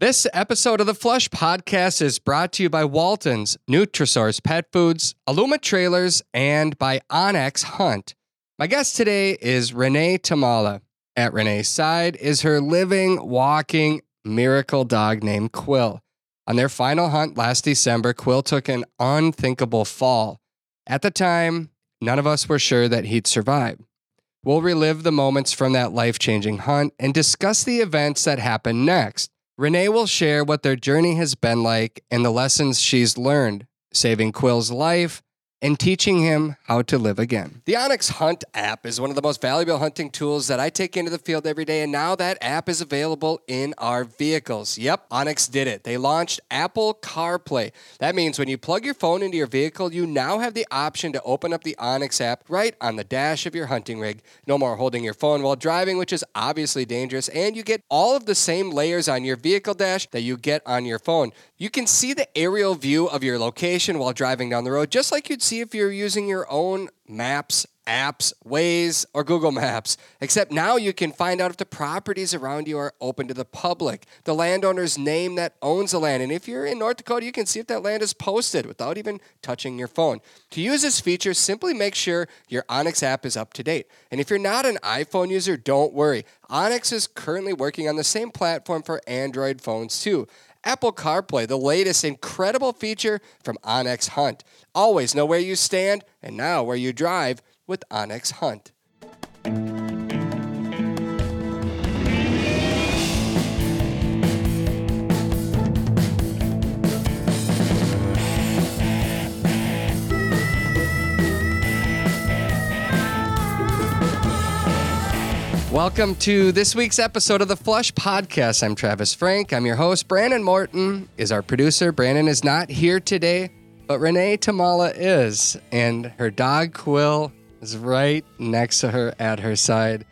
This episode of the Flush Podcast is brought to you by Walton's, Nutrisource Pet Foods, Aluma Trailers, and by onX Hunt. My guest today is Renee Tomala. At Renee's side is her living, walking miracle dog named Quill. On their final hunt last December, Quill took an unthinkable fall. At the time, none of us were sure that he'd survive. We'll relive the moments from that life changing hunt and discuss the events that happened next. Renee will share what their journey has been like and the lessons she's learned, saving Quill's life and teaching him how to live again. The onX Hunt app is one of the most valuable hunting tools that I take into the field every day, and now that app is available in our vehicles. Yep, onX did it. They launched Apple CarPlay. That means when you plug your phone into your vehicle, you now have the option to open up the onX app right on the dash of your hunting rig. No more holding your phone while driving, which is obviously dangerous, and you get all of the same layers on your vehicle dash that you get on your phone. You can see the aerial view of your location while driving down the road, just like you'd see if you're using your own maps, apps, Waze, or Google Maps. Except now you can find out if the properties around you are open to the public, the landowner's name that owns the land. And if you're in North Dakota, you can see if that land is posted without even touching your phone. To use this feature, simply make sure your onX app is up to date. And if you're not an iPhone user, don't worry. onX is currently working on the same platform for Android phones too. Apple CarPlay, the latest incredible feature from onX Hunt. Always know where you stand and now where you drive with onX Hunt. Welcome to this week's episode of the Flush Podcast. I'm Travis Frank. I'm your host. Brandon Morton is our producer. Brandon is not here today, but Renee Tomala is, and her dog Quill is right next to her at her side.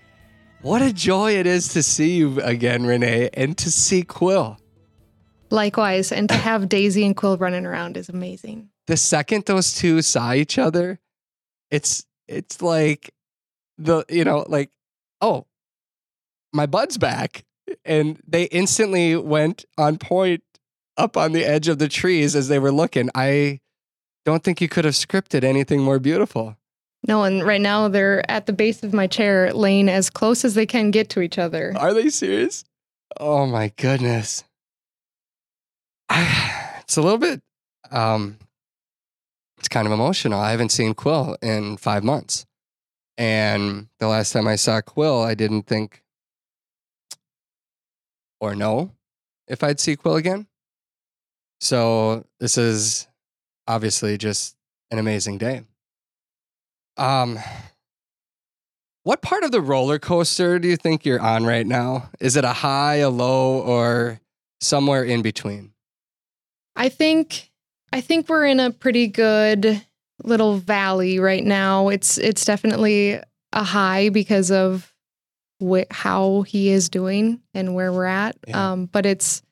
What a joy it is to see you again, Renee, and to see Quill. Likewise, and to have Daisy and Quill running around is amazing. The second those two saw each other, it's it's like the you know like oh my bud's back and they instantly went on point up on the edge of the trees as they were looking. I don't think you could have scripted anything more beautiful. No, and right now they're at the base of my chair, laying as close as they can get to each other. are they serious? Oh my goodness. It's a little bit um it's kind of emotional. I haven't seen quill in five months. And the last time i saw quill i didn't think or know if I'd see Quill again. So this is obviously just an amazing day. Um, what part of the roller coaster do you think you're on right now? Is it a high, a low, or somewhere in between? I think I think we're in a pretty good little valley right now. It's it's definitely a high because of wh- how he is doing and where we're at. Yeah. Um, but it's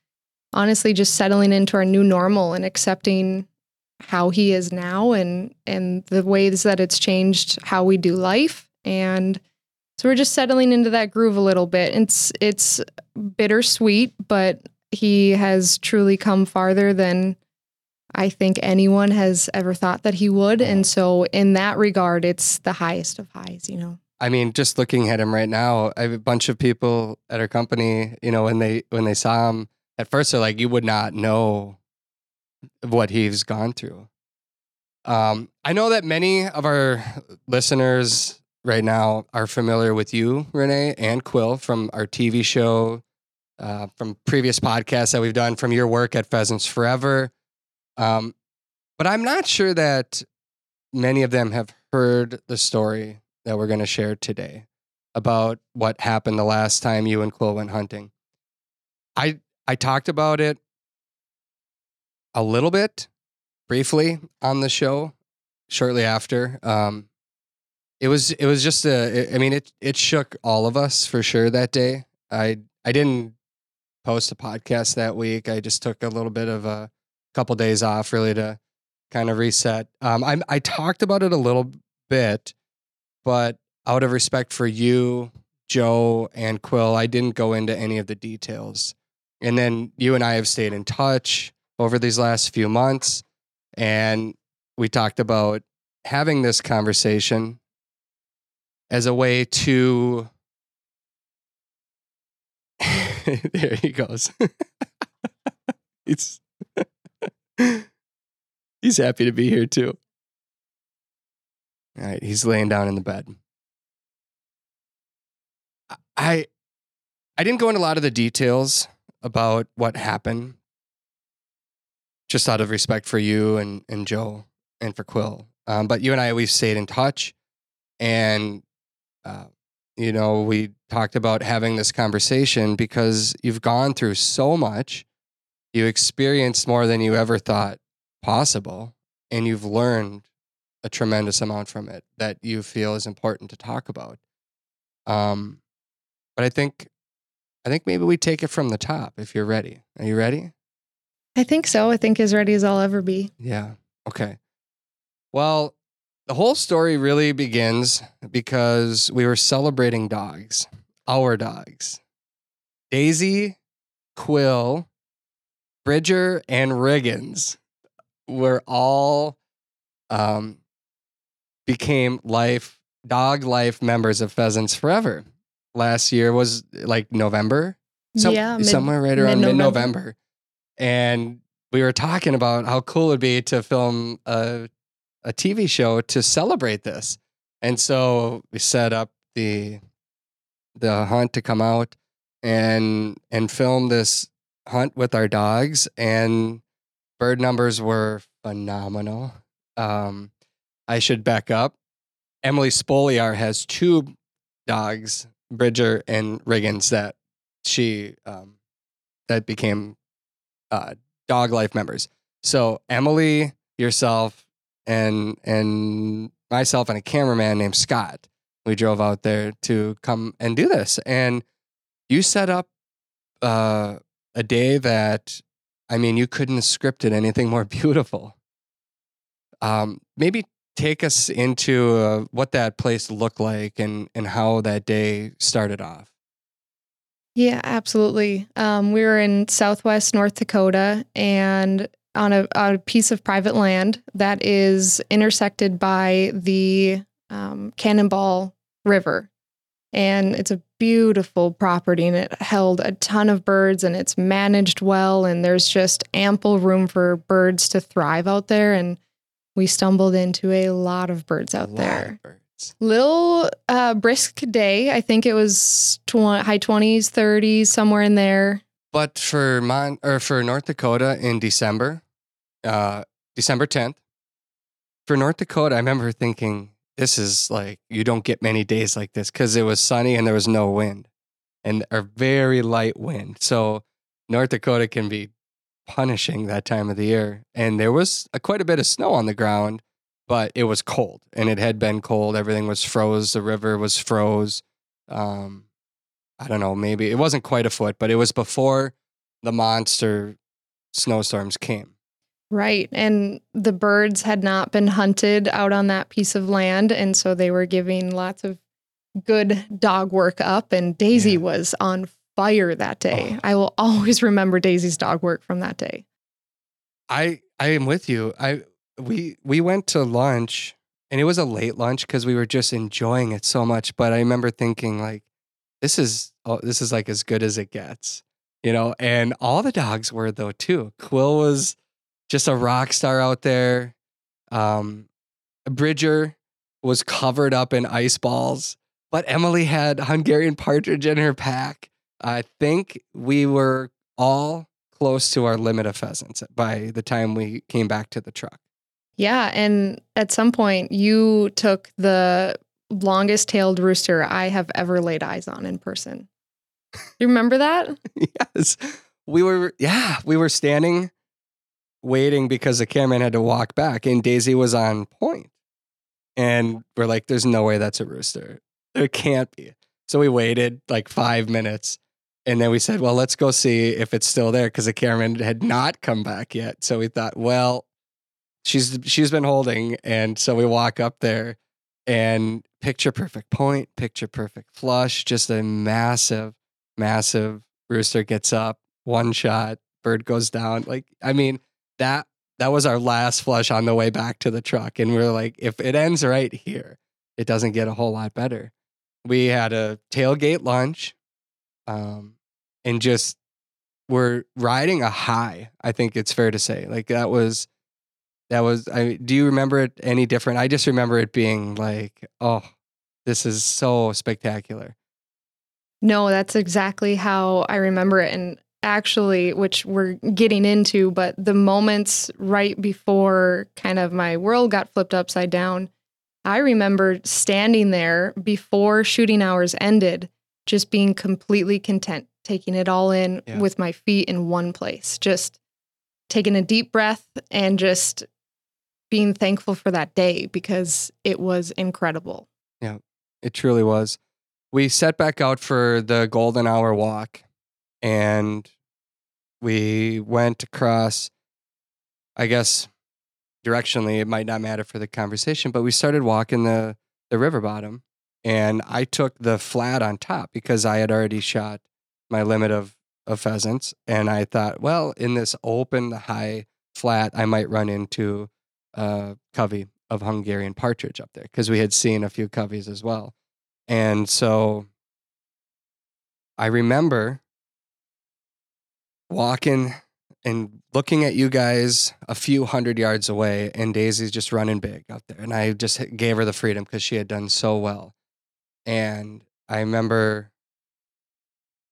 honestly just settling into our new normal and accepting how he is now and and the ways that it's changed how we do life. And so we're just settling into that groove a little bit. It's it's bittersweet but he has truly come farther than I think anyone has ever thought that he would. And so in that regard it's the highest of highs you know I mean, just looking at him right now, I have a bunch of people at our company. You know, when they when they saw him at first, they're like, "You would not know what he's gone through." Um, I know that many of our listeners right now are familiar with you, Renee and Quill, from our TV show, uh, from previous podcasts that we've done, from your work at Pheasants Forever. Um, but I'm not sure that many of them have heard the story that we're going to share today about what happened the last time you and Quill went hunting. I I talked about it a little bit briefly on the show shortly after. Um, it was it was just a I mean it it shook all of us for sure that day. I I didn't post a podcast that week. I just took a little bit of a couple days off really to kind of reset. Um, I I talked about it a little bit, but out of respect for you, Joe, and Quill, I didn't go into any of the details. and then you and I have stayed in touch over these last few months, and we talked about having this conversation as a way to. there he goes. he's he's happy to be here too. All right, he's laying down in the bed. I I didn't go into a lot of the details about what happened, just out of respect for you and and Joe and for Quill. Um, but you and I we've stayed in touch, and uh, you know we talked about having this conversation because you've gone through so much, you experienced more than you ever thought possible, and you've learned a tremendous amount from it that you feel is important to talk about. Um, but I think, I think maybe we take it from the top if you're ready. Are you ready? I think so. I think as ready as I'll ever be. Yeah. Okay. Well, the whole story really begins because we were celebrating dogs, our dogs. Daisy, Quill, Bridger, and Riggins were all um, became life dog life members of Pheasants Forever. Last year was like November, so, yeah, mid- somewhere right around mid mid-November. November, and we were talking about how cool it'd be to film a a TV show to celebrate this, and so we set up the the hunt to come out and and film this hunt with our dogs. And bird numbers were phenomenal. Um i should back up. Emily spoliar has two dogs bridger and riggins that she um that became uh dog life members. So emily yourself and and myself and a cameraman named scott we drove out there to come and do this. And you set up uh, a day that i mean you couldn't have scripted anything more beautiful. Um, maybe take us into uh, what that place looked like and and how that day started off Yeah, absolutely. Um, we were in Southwest North Dakota and on a, a piece of private land that is intersected by the um, Cannonball River. And it's a beautiful property and it held a ton of birds and it's managed well. And there's just ample room for birds to thrive out there. And we stumbled into a lot of birds A out lot there of birds. little uh, brisk day. I think it was tw- high 20s, 30s, somewhere in there. but for Mon- or for north dakota in december uh, december 10th for north dakota i remember thinking this is like you don't get many days like this because it was sunny and there was no wind and a very light wind so north dakota can be punishing that time of the year and there was a, quite a bit of snow on the ground but it was cold and it had been cold everything was froze the river was froze um, i don't know maybe it wasn't quite a foot but it was before the monster snowstorms came Right. And the birds had not been hunted out on that piece of land. And so they were giving lots of good dog work up. And Daisy Yeah. was on fire that day. Oh. I will always remember Daisy's dog work from that day. I I am with you. I we we went to lunch and it was a late lunch because we were just enjoying it so much. But I remember thinking like, this is oh, this is like as good as it gets, you know. And all the dogs were though too. Quill was just a rock star out there. Um, Bridger was covered up in ice balls, but Emily had Hungarian partridge in her pack. I think we were all close to our limit of pheasants by the time we came back to the truck. Yeah. And at some point, you took the longest tailed rooster I have ever laid eyes on in person. You remember that? yes. We were, yeah, we were standing waiting because the cameraman had to walk back and Daisy was on point. And we're like, there's no way that's a rooster. There can't be. So we waited like five minutes and then we said, well, let's go see if it's still there because the cameraman had not come back yet. So we thought, well, she's she's been holding. And so we walk up there and picture perfect point, picture perfect flush, just a massive, massive rooster gets up one shot, bird goes down. Like, I mean, that that was our last flush on the way back to the truck. And we are like, if it ends right here, it doesn't get a whole lot better. We had a tailgate lunch, um, and just we're riding a high. I think it's fair to say. Like that was that was I do you remember it any different? I just remember it being like, oh, this is so spectacular. No, that's exactly how I remember it. And actually, which we're getting into, but the moments right before kind of my world got flipped upside down, I remember standing there before shooting hours ended, just being completely content, taking it all in yeah. with my feet in one place, just taking a deep breath and just being thankful for that day because it was incredible. Yeah, it truly was. We set back out for the golden hour walk and we went across, I guess, directionally, it might not matter for the conversation, but we started walking the, the river bottom and I took the flat on top because I had already shot my limit of, of pheasants. And I thought, well, in this open, high flat, I might run into a covey of Hungarian partridge up there because we had seen a few coveys as well. And so I remember walking and looking at you guys a few hundred yards away, and Daisy's just running big out there. And I just gave her the freedom because she had done so well. And I remember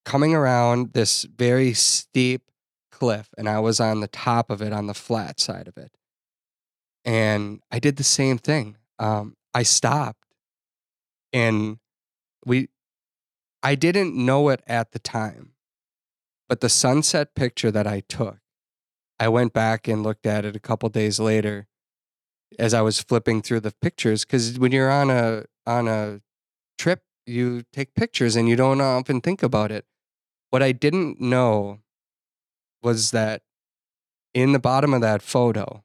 coming around this very steep cliff, and I was on the top of it, on the flat side of it. And I did the same thing. Um, I stopped, and we, I didn't know it at the time, but the sunset picture that I took, I went back and looked at it a couple days later as I was flipping through the pictures because when you're on a on a trip, you take pictures and you don't often think about it. What I didn't know was that in the bottom of that photo,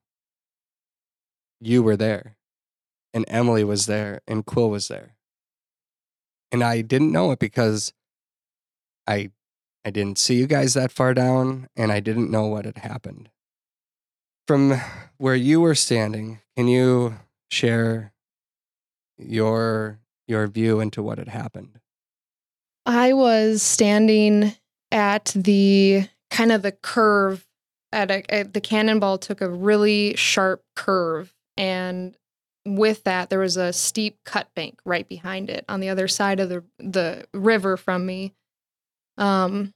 you were there, and Emily was there, and Quill was there. And I didn't know it because I I didn't see you guys that far down, and I didn't know what had happened. From where you were standing, can you share your your view into what had happened? I was standing at the kind of the curve at, a, at the cannonball took a really sharp curve and with that there was a steep cut bank right behind it on the other side of the the river from me um,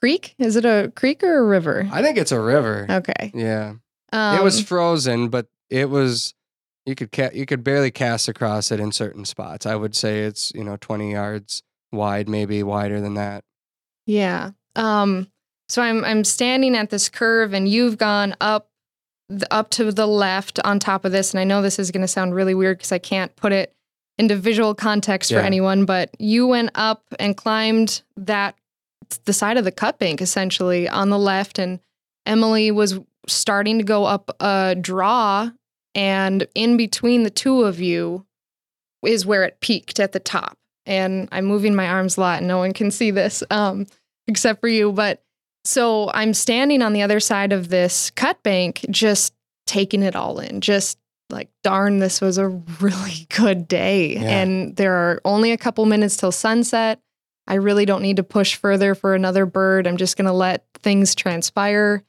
creek? Is it a creek or a river? I think it's a river. Okay. Yeah. Um, it was um, frozen, but it was you could ca- you could barely cast across it in certain spots. I would say it's you know twenty yards wide, maybe wider than that. Yeah. Um. So I'm I'm standing at this curve, and you've gone up the, up to the left on top of this, and I know this is going to sound really weird because I can't put it into visual context yeah. for anyone, but you went up and climbed that the side of the cut bank essentially on the left and Emily was starting to go up a draw and in between the two of you is where it peaked at the top and I'm moving my arms a lot and no one can see this um, except for you but so I'm standing on the other side of this cut bank just taking it all in just like darn this was a really good day yeah. and there are only a couple minutes till sunset I really don't need to push further for another bird. I'm just going to let things transpire.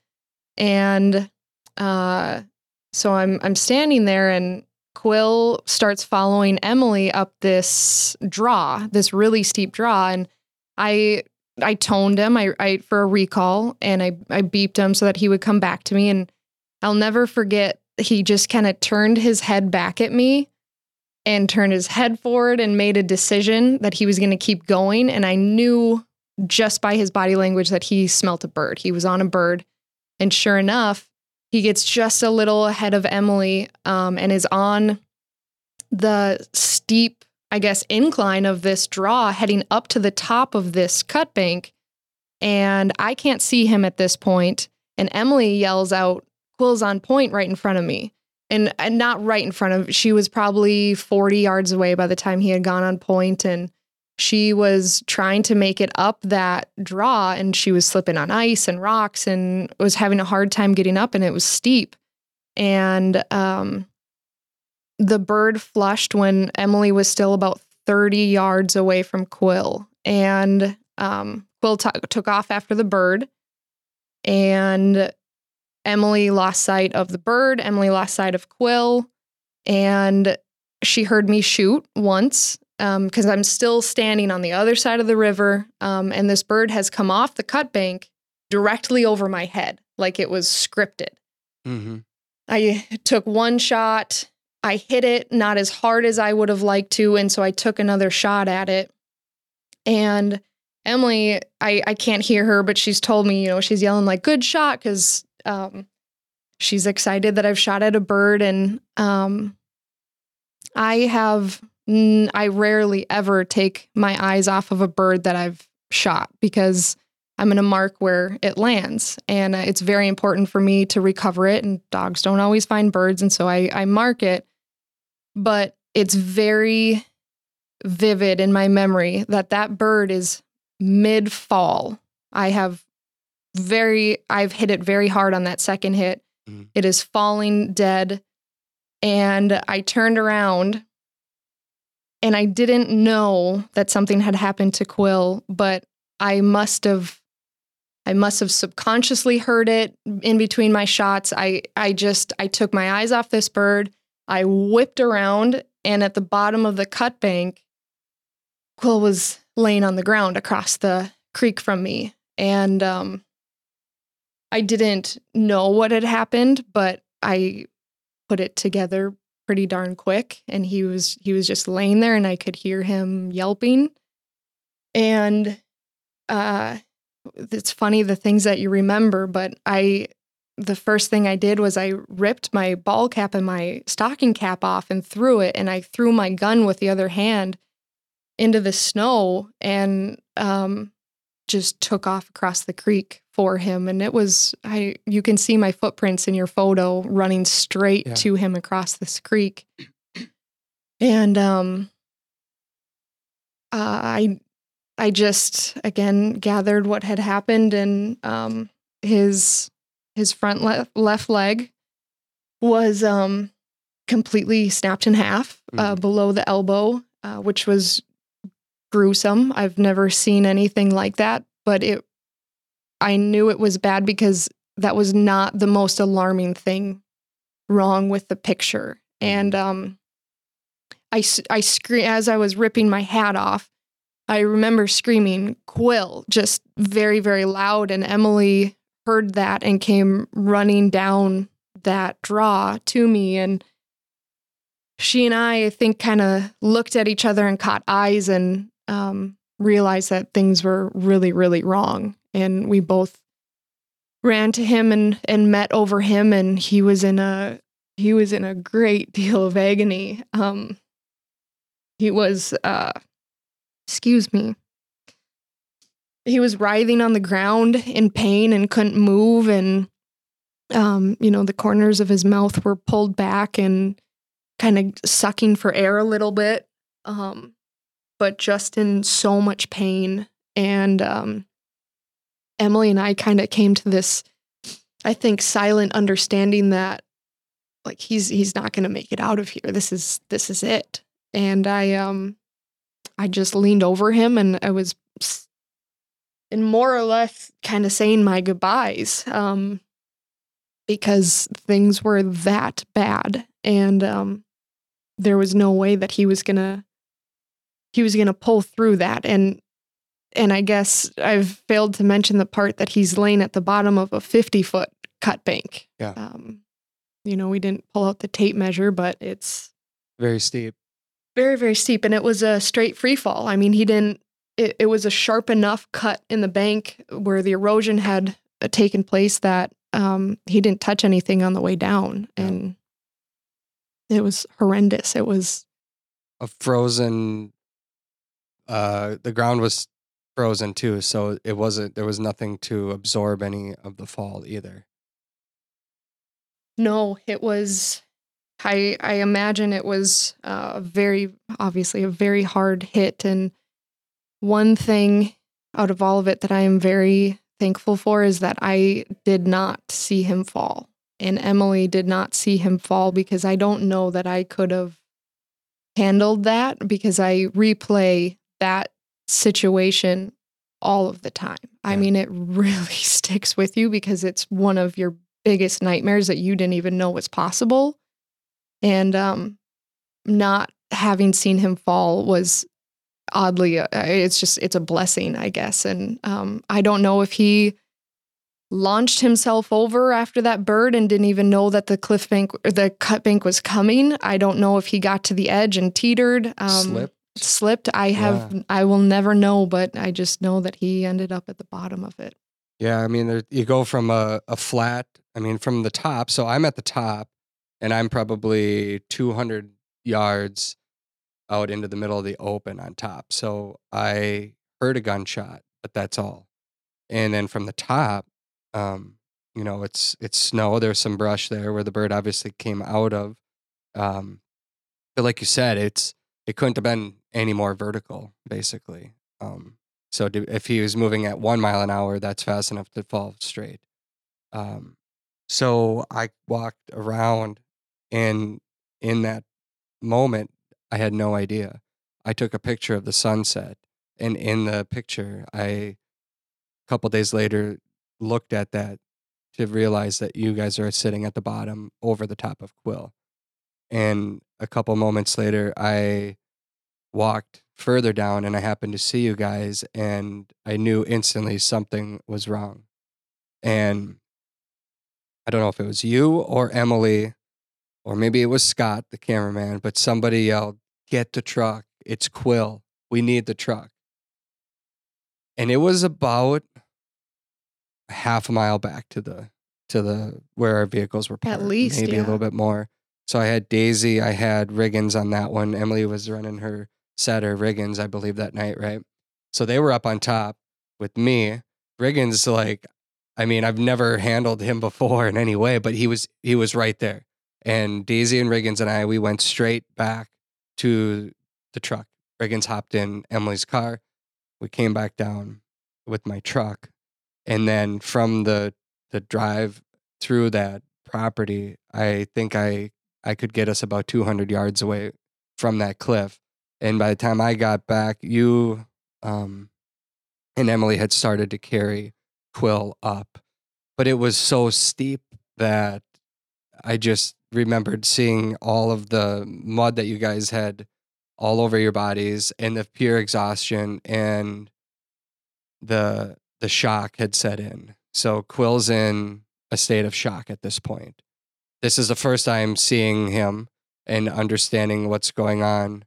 And uh, so I'm I'm standing there and Quill starts following Emily up this draw, this really steep draw and I I toned him I, I for a recall and I I beeped him so that he would come back to me and I'll never forget he just kind of turned his head back at me and turned his head forward and made a decision that he was going to keep going. And I knew just by his body language that he smelt a bird. He was on a bird. And sure enough, he gets just a little ahead of Emily um, and is on the steep, I guess, incline of this draw heading up to the top of this cut bank. And I can't see him at this point. And Emily yells out, Quill's on point right in front of me and, and not right in front of she was probably 40 yards away by the time he had gone on point and she was trying to make it up that draw and she was slipping on ice and rocks and was having a hard time getting up and it was steep. And um, the bird flushed when Emily was still about 30 yards away from Quill. And um, Quill t- took off after the bird. And Emily lost sight of the bird. Emily lost sight of Quill. And she heard me shoot once because um, I'm still standing on the other side of the river. Um, and this bird has come off the cut bank directly over my head, like it was scripted. Mm-hmm. I took one shot. I hit it not as hard as I would have liked to. And so I took another shot at it. And Emily, I, I can't hear her, but she's told me, you know, she's yelling like, good shot, because um, she's excited that I've shot at a bird. And um, I have, I rarely ever take my eyes off of a bird that I've shot because I'm going to mark where it lands. And uh, it's very important for me to recover it. And dogs don't always find birds. And so I, I mark it. But it's very vivid in my memory that that bird is mid fall. I have very, I've hit it very hard on that second hit. Mm-hmm. It is falling dead. And I turned around and I didn't know that something had happened to Quill, but I must have I must have subconsciously heard it in between my shots. I I just I took my eyes off this bird. I whipped around and at the bottom of the cut bank Quill was laying on the ground across the creek from me and um I didn't know what had happened, but I put it together pretty darn quick and he was he was just laying there and I could hear him yelping. And uh it's funny the things that you remember, but I the first thing I did was I ripped my ball cap and my stocking cap off and threw it and I threw my gun with the other hand into the snow and um just took off across the creek for him and it was i you can see my footprints in your photo running straight yeah. to him across this creek and um uh, i i just again gathered what had happened and um his his front left, left leg was um completely snapped in half uh, mm. below the elbow uh, which was gruesome. I've never seen anything like that, but it I knew it was bad because that was not the most alarming thing wrong with the picture. And mm-hmm. um I I scream as I was ripping my hat off. I remember screaming Quill just very very loud and Emily heard that and came running down that draw to me and she and I, I think, kind of looked at each other and caught eyes and um, realized that things were really, really wrong. And we both ran to him and, and met over him, and he was in a he was in a great deal of agony. Um, he was, uh, excuse me, he was writhing on the ground in pain and couldn't move, and um, you know the corners of his mouth were pulled back and kind of sucking for air a little bit. Um, but just in so much pain. And um, Emily and I kind of came to this, I think, silent understanding that like he's he's not going to make it out of here. This is this is it. And I um I just leaned over him and I was in more or less kind of saying my goodbyes um because things were that bad and um there was no way that he was going to he was going to pull through that and and I guess I've failed to mention the part that he's laying at the bottom of a 50 foot cut bank. Yeah. Um, you know, we didn't pull out the tape measure, but it's very steep. Very, very steep. And it was a straight free fall. I mean, he didn't, it, it was a sharp enough cut in the bank where the erosion had uh, taken place that um, he didn't touch anything on the way down. Yeah. And it was horrendous. It was a frozen uh, the ground was frozen too, so it wasn't there was nothing to absorb any of the fall either. No, it was. I I imagine it was uh, very obviously a very hard hit, and one thing out of all of it that I am very thankful for is that I did not see him fall. And Emily did not see him fall because I don't know that I could have handled that because I replay that situation all of the time. I mean, it really sticks with you because it's one of your biggest nightmares that you didn't even know was possible. And um, not having seen him fall was oddly, uh, it's just, it's a blessing, I guess. And um, I don't know if he launched himself over after that bird and didn't even know that the cliff bank or the cut bank was coming. I don't know if he got to the edge and teetered. Um, Slip. Slipped. I have. I will never know, but I just know that he ended up at the bottom of it. Yeah, I mean, there, you go from a, a flat, I mean, from the top. So I'm at the top and I'm probably 200 yards out into the middle of the open on top. So I heard a gunshot, but that's all. And then from the top, um, you know, it's it's snow. There's some brush there where the bird obviously came out of. Um, but like you said, it's it couldn't have been any more vertical, basically. Um, so if he was moving at one mile an hour, that's fast enough to fall straight. Um, so I walked around, and in that moment, I had no idea. I took a picture of the sunset, and in the picture, I a couple days later looked at that to realize that you guys are sitting at the bottom over the top of Quill. And a couple moments later, I walked further down and I happened to see you guys, and I knew instantly something was wrong. And I don't know if it was you or Emily, or maybe it was Scott, the cameraman, but somebody yelled, Get the truck. It's Quill. We need the truck. And it was about a half a mile back to the to the where our vehicles were parked. at least, maybe a little bit more. So I had Daisy, I had Riggins on that one. Emily was running her set or Riggins, I believe, that night, right? So they were up on top with me. Riggins, like, I mean, I've never handled him before in any way, but he was he was right there. And Daisy and Riggins and I, we went straight back to the truck. Riggins hopped in Emily's car. We came back down with my truck. And then from the the drive through that property, I think I I could get us about 200 yards away from that cliff. And by the time I got back, you um, and Emily had started to carry Quill up. But it was so steep that I just remembered seeing all of the mud that you guys had all over your bodies and the pure exhaustion and the the shock had set in. So Quill's in a state of shock at this point. This is the first time seeing him and understanding what's going on,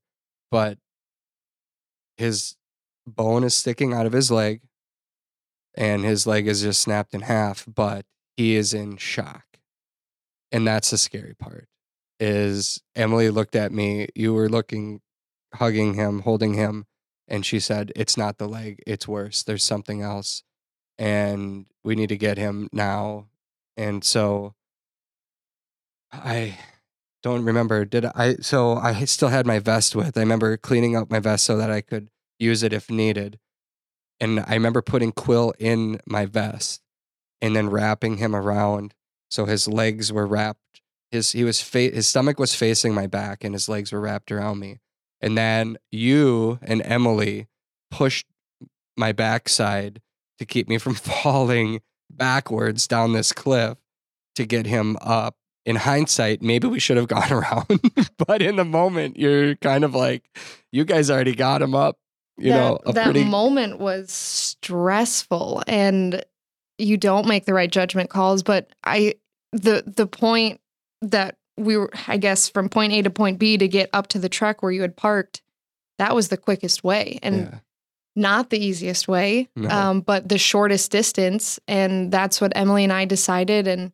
but his bone is sticking out of his leg and his leg is just snapped in half, but he is in shock. And that's the scary part. Is Emily looked at me, you were looking hugging him, holding him, and she said, "It's not the leg, it's worse. There's something else." And we need to get him now. And so I don't remember did I so I still had my vest with. I remember cleaning up my vest so that I could use it if needed. And I remember putting Quill in my vest and then wrapping him around so his legs were wrapped his he was fa- his stomach was facing my back and his legs were wrapped around me. And then you and Emily pushed my backside to keep me from falling backwards down this cliff to get him up. In hindsight, maybe we should have gone around, but in the moment, you're kind of like, you guys already got him up. You that, know, a that pretty moment was stressful and you don't make the right judgment calls but i the the point that we were i guess from point a to point b to get up to the truck where you had parked that was the quickest way and yeah, not the easiest way No. um, but the shortest distance and that's what emily and i decided and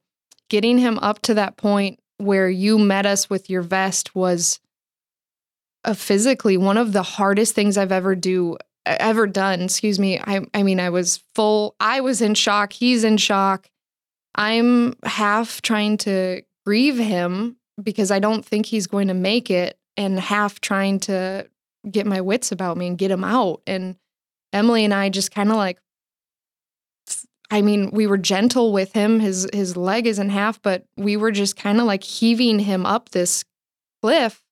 getting him up to that point where you met us with your vest was uh, physically one of the hardest things i've ever do ever done excuse me. I i mean i was full i was in shock he's in shock. I'm half trying to grieve him because i don't think he's going to make it and half trying to get my wits about me and get him out. And Emily and I just kind of like I mean, we were gentle with him. His his leg is in half, but we were just kind of like heaving him up this cliff.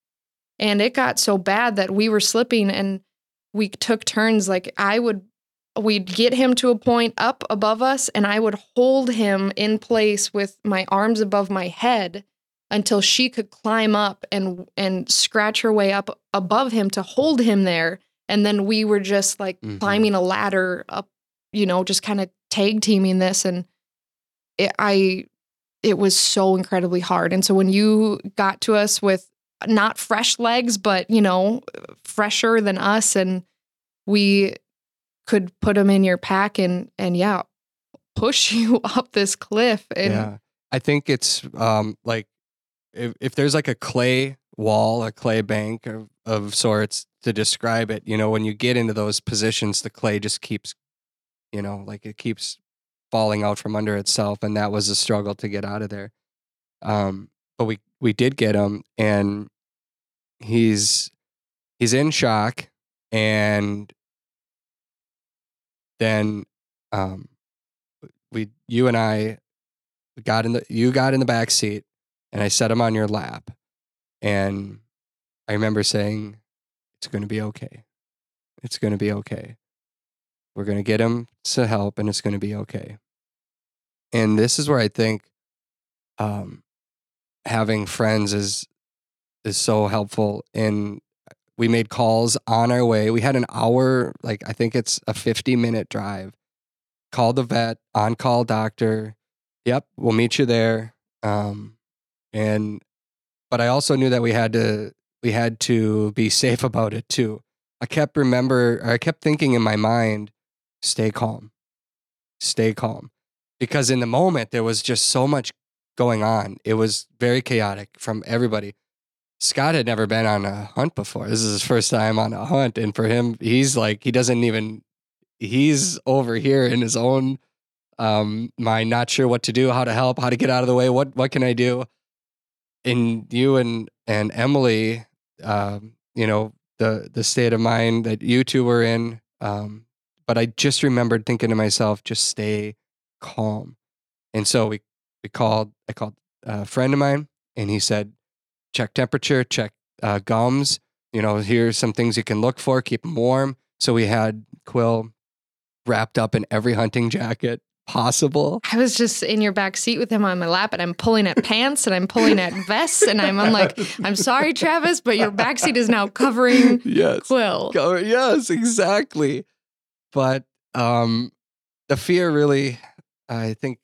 And it got so bad that we were slipping and we took turns like I would we'd get him to a point up above us and I would hold him in place with my arms above my head until she could climb up and and scratch her way up above him to hold him there and then we were just like Mhm. climbing a ladder up you know just kind of tag teaming this and it, I it was so incredibly hard and so when you got to us with not fresh legs but you know fresher than us and we could put them in your pack and and yeah push you up this cliff and yeah. I think it's um like if, if there's like a clay wall, a clay bank of, of sorts to describe it, you know, when you get into those positions, the clay just keeps, you know, like it keeps falling out from under itself. And that was a struggle to get out of there. Um, but we, we did get him and he's, he's in shock and then, um, we, you and I got in the, you got in the back seat and I set him on your lap. And I remember saying, It's going to be okay. It's going to be okay. We're going to get him to help and it's going to be okay. And this is where I think um, having friends is is so helpful And we made calls on our way. We had an hour, like I think it's a 50 minute drive. Called the vet, on call doctor. Yep, we'll meet you there. Um, and but I also knew that we had to we had to be safe about it too. I kept remember I kept thinking in my mind, stay calm. Stay calm. Because in the moment there was just so much going on. It was very chaotic from everybody. Scott had never been on a hunt before. This is his first time on a hunt and for him he's like he doesn't even he's over here in his own um mind not sure what to do, how to help, how to get out of the way, what what can I do? and you and and Emily, um, you know the the state of mind that you two were in. Um, but I just remembered thinking to myself, just stay calm. And so we we called. I called a friend of mine, and he said, check temperature, check uh, gums. You know, here's some things you can look for. Keep them warm. So we had Quill wrapped up in every hunting jacket possible. I was just in your back seat with him on my lap, and I'm pulling at pants and I'm pulling at vests, and I'm, I'm like, I'm sorry, Travis, but your back seat is now covering yes. Quill. Cover- yes, exactly. But um, the fear really, I think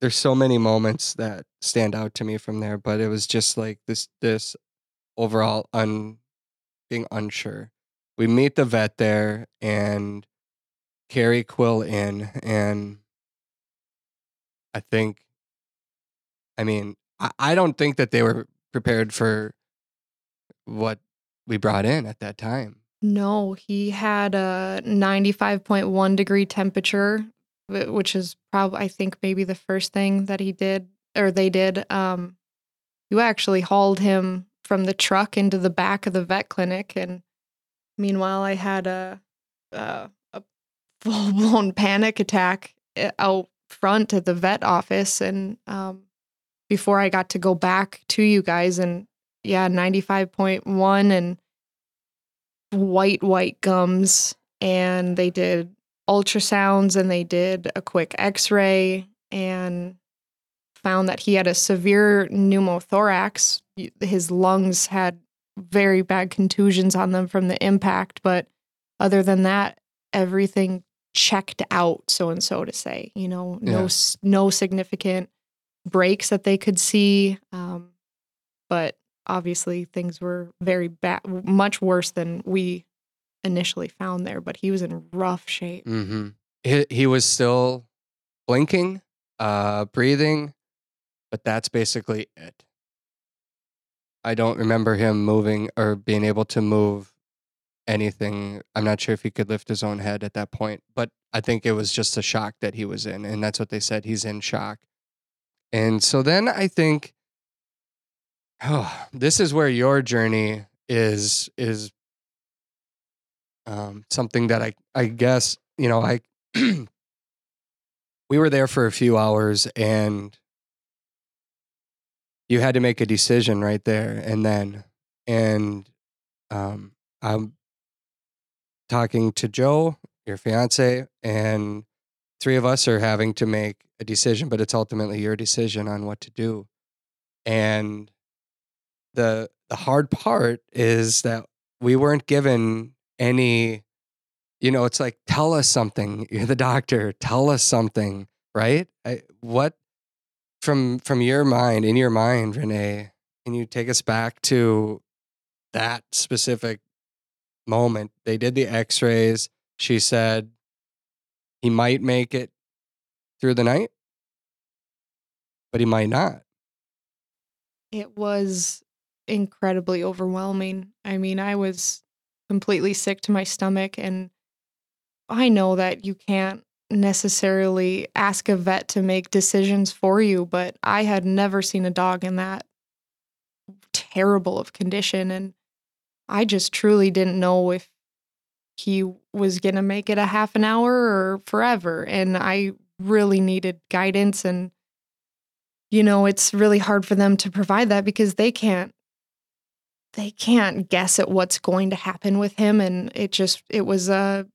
there's so many moments that stand out to me from there. But it was just like this, this overall un, being unsure. We meet the vet there and carry Quill in, and I think, I mean, I, I don't think that they were prepared for what we brought in at that time. No, he had a 95.1 degree temperature, which is probably, I think, maybe the first thing that he did or they did. Um, you actually hauled him from the truck into the back of the vet clinic. And meanwhile, I had a, a, a full blown panic attack uh, out front at the vet office. And um, before I got to go back to you guys, and yeah, 95.1 and white white gums and they did ultrasounds and they did a quick x-ray and found that he had a severe pneumothorax his lungs had very bad contusions on them from the impact but other than that everything checked out so and so to say you know no Yeah. no significant breaks that they could see um, but obviously things were very bad much worse than we initially found there but he was in rough shape Mm-hmm. He, he was still blinking, uh, breathing, but that's basically it. I don't remember him moving or being able to move anything. I'm not sure if he could lift his own head at that point, but I think it was just a shock that he was in. And that's what they said. He's in shock. And so then I think, oh, this is where your journey is, is um, something that I I guess you know I we were there for a few hours and you had to make a decision right there and then and um, I'm talking to Joe, your fiance, and three of us are having to make a decision, but it's ultimately your decision on what to do. And the the hard part is that we weren't given any you know it's like tell us something. You're the doctor tell us something right? I, what from from your mind in your mind renee can you take us back to that specific moment? They did the x-rays. She said he might make it through the night but he might not. It was incredibly overwhelming. I mean, I was completely sick to my stomach, and I know that you can't necessarily ask a vet to make decisions for you, but I had never seen a dog in that terrible of condition. And I just truly didn't know if he was going to make it a half an hour or forever. And I really needed guidance and you know it's really hard for them to provide that because they can't they can't guess at what's going to happen with him and it just it was a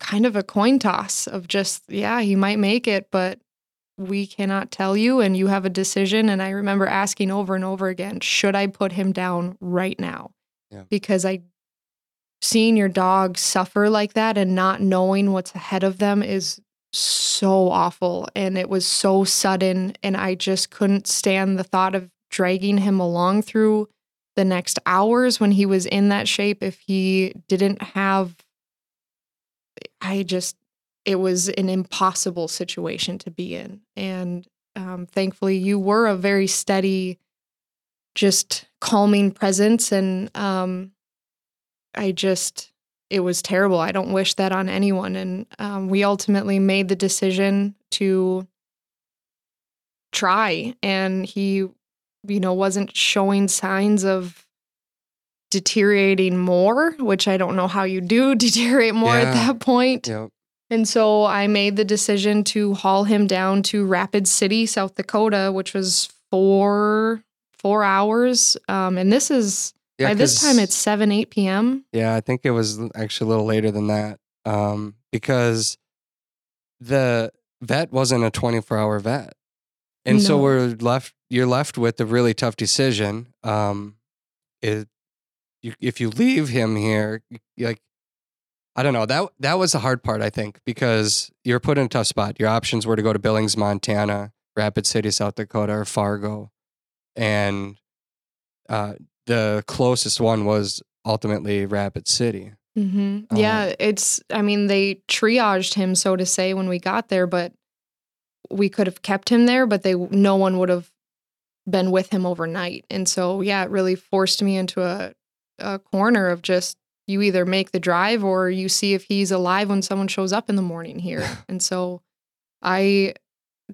kind of a coin toss of just yeah he might make it but we cannot tell you and you have a decision and i remember asking over and over again should i put him down right now Yeah. because i seeing your dog suffer like that and not knowing what's ahead of them is so awful and it was so sudden and i just couldn't stand the thought of dragging him along through the next hours when he was in that shape if he didn't have i just it was an impossible situation to be in. And um, thankfully you were a very steady just calming presence. And um, i just it was terrible. I don't wish that on anyone. And um, we ultimately made the decision to try. And he you know wasn't showing signs of deteriorating more which i don't know how you do deteriorate more Yeah. at that point yep and so I made the decision to haul him down to Rapid City, South Dakota, which was four four hours. Um, and this is yeah, by this time it's seven eight p.m. Yeah, I think it was actually a little later than that. Um, because the vet wasn't a 24 hour vet. And so we're left, you're left with a really tough decision. Um, it, you, if you leave him here, like, I don't know, that, that was the hard part, I think, because you're put in a tough spot. Your options were to go to Billings, Montana, Rapid City, South Dakota, or Fargo. And uh, the closest one was ultimately Rapid City. hmm Um, yeah, it's. I mean, they triaged him, so to say, when we got there, but we could have kept him there, but they no one would have been with him overnight. And so, yeah, it really forced me into a a corner of just you either make the drive or you see if he's alive when someone shows up in the morning here. and so, I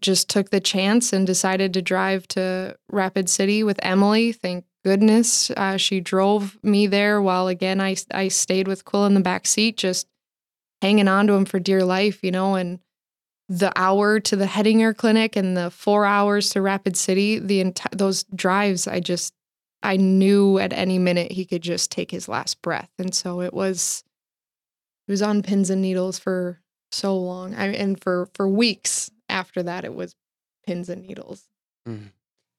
just took the chance and decided to drive to Rapid City with Emily. Thank goodness uh, she drove me there while again I, I stayed with Quill in the back seat, just hanging on to him for dear life, you know, and the hour to the Hettinger clinic and the four hours to Rapid City, the enti- those drives, I just, I knew at any minute he could just take his last breath. And so it was, it was on pins and needles for so long. I, and for, for weeks after that, it was pins and needles. Mm-hmm.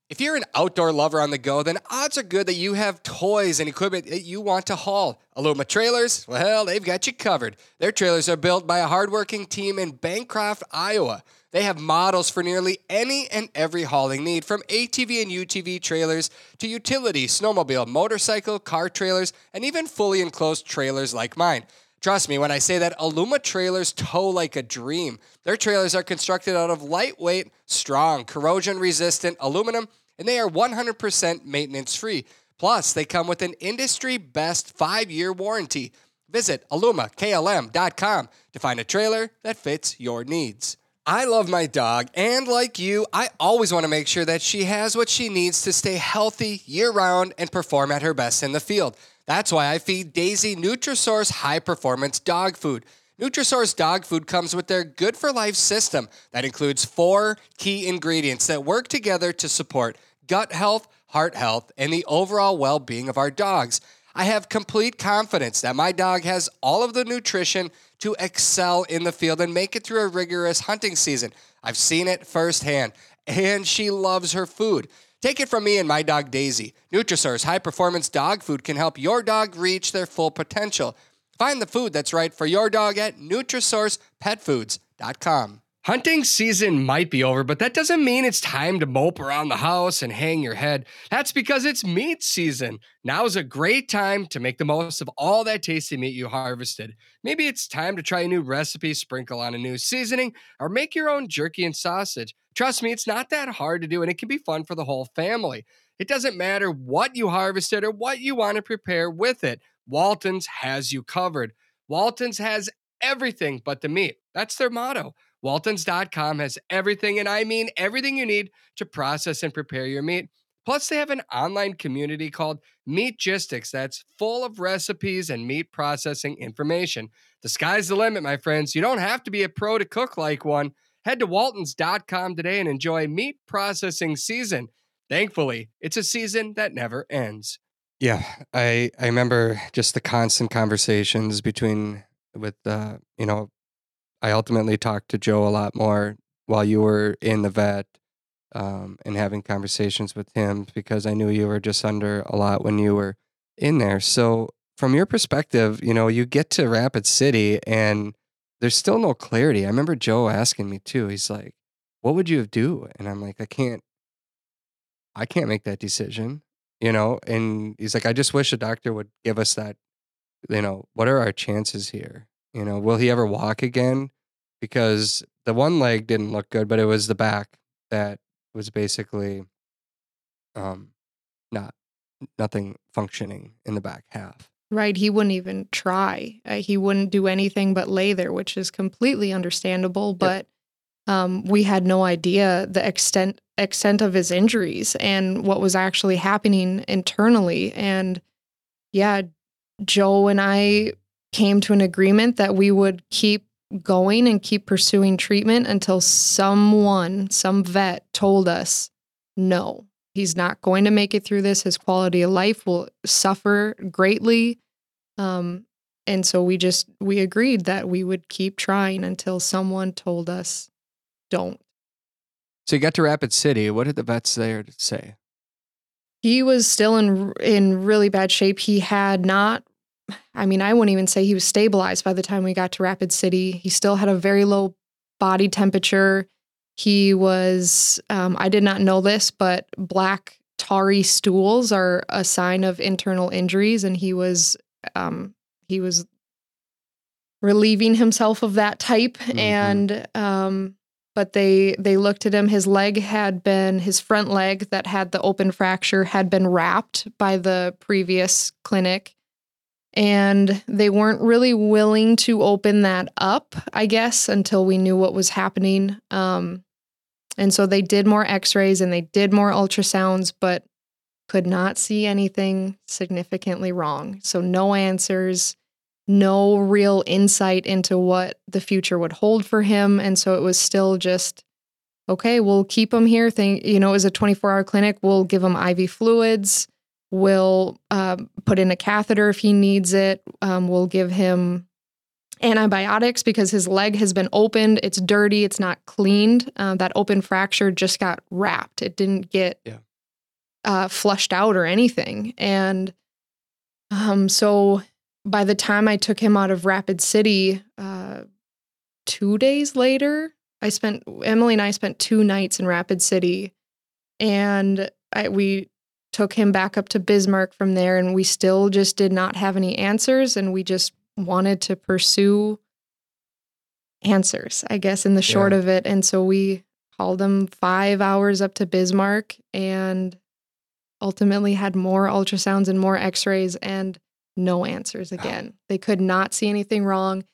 If you're an outdoor lover on the go, then odds are good that you have toys and equipment that you want to haul. Aluma Trailers, well, they've got you covered. Their trailers are built by a hardworking team in Bancroft, Iowa. They have models for nearly any and every hauling need, from ATV and UTV trailers to utility, snowmobile, motorcycle, car trailers, and even fully enclosed trailers like mine. Trust me when I say that Aluma trailers tow like a dream. Their trailers are constructed out of lightweight, strong, corrosion resistant aluminum, and they are 100% maintenance free. Plus, they come with an industry best five year warranty. Visit alumaklm.com to find a trailer that fits your needs. I love my dog, and like you, I always want to make sure that she has what she needs to stay healthy year round and perform at her best in the field. That's why I feed Daisy Nutrisource high performance dog food. Nutrisource dog food comes with their Good for Life system that includes four key ingredients that work together to support gut health, heart health, and the overall well being of our dogs. I have complete confidence that my dog has all of the nutrition to excel in the field and make it through a rigorous hunting season. I've seen it firsthand, and she loves her food. Take it from me and my dog Daisy. Nutrisource high performance dog food can help your dog reach their full potential. Find the food that's right for your dog at NutrisourcePetFoods.com. Hunting season might be over, but that doesn't mean it's time to mope around the house and hang your head. That's because it's meat season. Now is a great time to make the most of all that tasty meat you harvested. Maybe it's time to try a new recipe, sprinkle on a new seasoning, or make your own jerky and sausage. Trust me, it's not that hard to do, and it can be fun for the whole family. It doesn't matter what you harvested or what you want to prepare with it. Walton's has you covered. Walton's has everything but the meat. That's their motto. Waltons.com has everything, and I mean everything you need to process and prepare your meat. Plus, they have an online community called Meatgistics that's full of recipes and meat processing information. The sky's the limit, my friends. You don't have to be a pro to cook like one. Head to waltons.com today and enjoy meat processing season. Thankfully, it's a season that never ends. Yeah, I I remember just the constant conversations between with uh, you know, I ultimately talked to Joe a lot more while you were in the vet um, and having conversations with him because I knew you were just under a lot when you were in there. So, from your perspective, you know, you get to Rapid City and there's still no clarity. I remember Joe asking me too. He's like, "What would you do?" And I'm like, "I can't I can't make that decision." You know, and he's like, "I just wish a doctor would give us that, you know, what are our chances here? You know, will he ever walk again?" Because the one leg didn't look good, but it was the back that was basically um not nothing functioning in the back half. Right. He wouldn't even try. Uh, he wouldn't do anything but lay there, which is completely understandable. But um, we had no idea the extent extent of his injuries and what was actually happening internally. And yeah, Joe and I came to an agreement that we would keep going and keep pursuing treatment until someone, some vet, told us no, he's not going to make it through this. His quality of life will suffer greatly. Um, and so we just we agreed that we would keep trying until someone told us don't. So you got to Rapid City. What did the vets there say? He was still in in really bad shape. He had not I mean, I wouldn't even say he was stabilized by the time we got to Rapid City. He still had a very low body temperature. He was, um, I did not know this, but black tarry stools are a sign of internal injuries, and he was, um, he was relieving himself of that type. Mm-hmm. And, um, but they they looked at him. His leg had been his front leg that had the open fracture had been wrapped by the previous clinic and they weren't really willing to open that up, I guess, until we knew what was happening. Um, and so they did more x rays and they did more ultrasounds, but could not see anything significantly wrong. So, no answers, no real insight into what the future would hold for him. And so it was still just, okay, we'll keep him here. Think, you know, it was a 24 hour clinic. We'll give him IV fluids We'll uh, put in a catheter if he needs it. Um, we'll give him antibiotics because his leg has been opened. It's dirty. It's not cleaned. Uh, that open fracture just got wrapped. It didn't get yeah. uh, flushed out or anything. And um, so by the time I took him out of Rapid City, uh, two days later, I spent Emily and I spent two nights in Rapid City, and I, we took him back up to Bismarck from there, and we still just did not have any answers, and we just wanted to pursue answers, I guess, in the short yeah. of it. And so we hauled him five hours up to Bismarck and ultimately had more ultrasounds and more x rays and no answers again. they could not see anything wrong.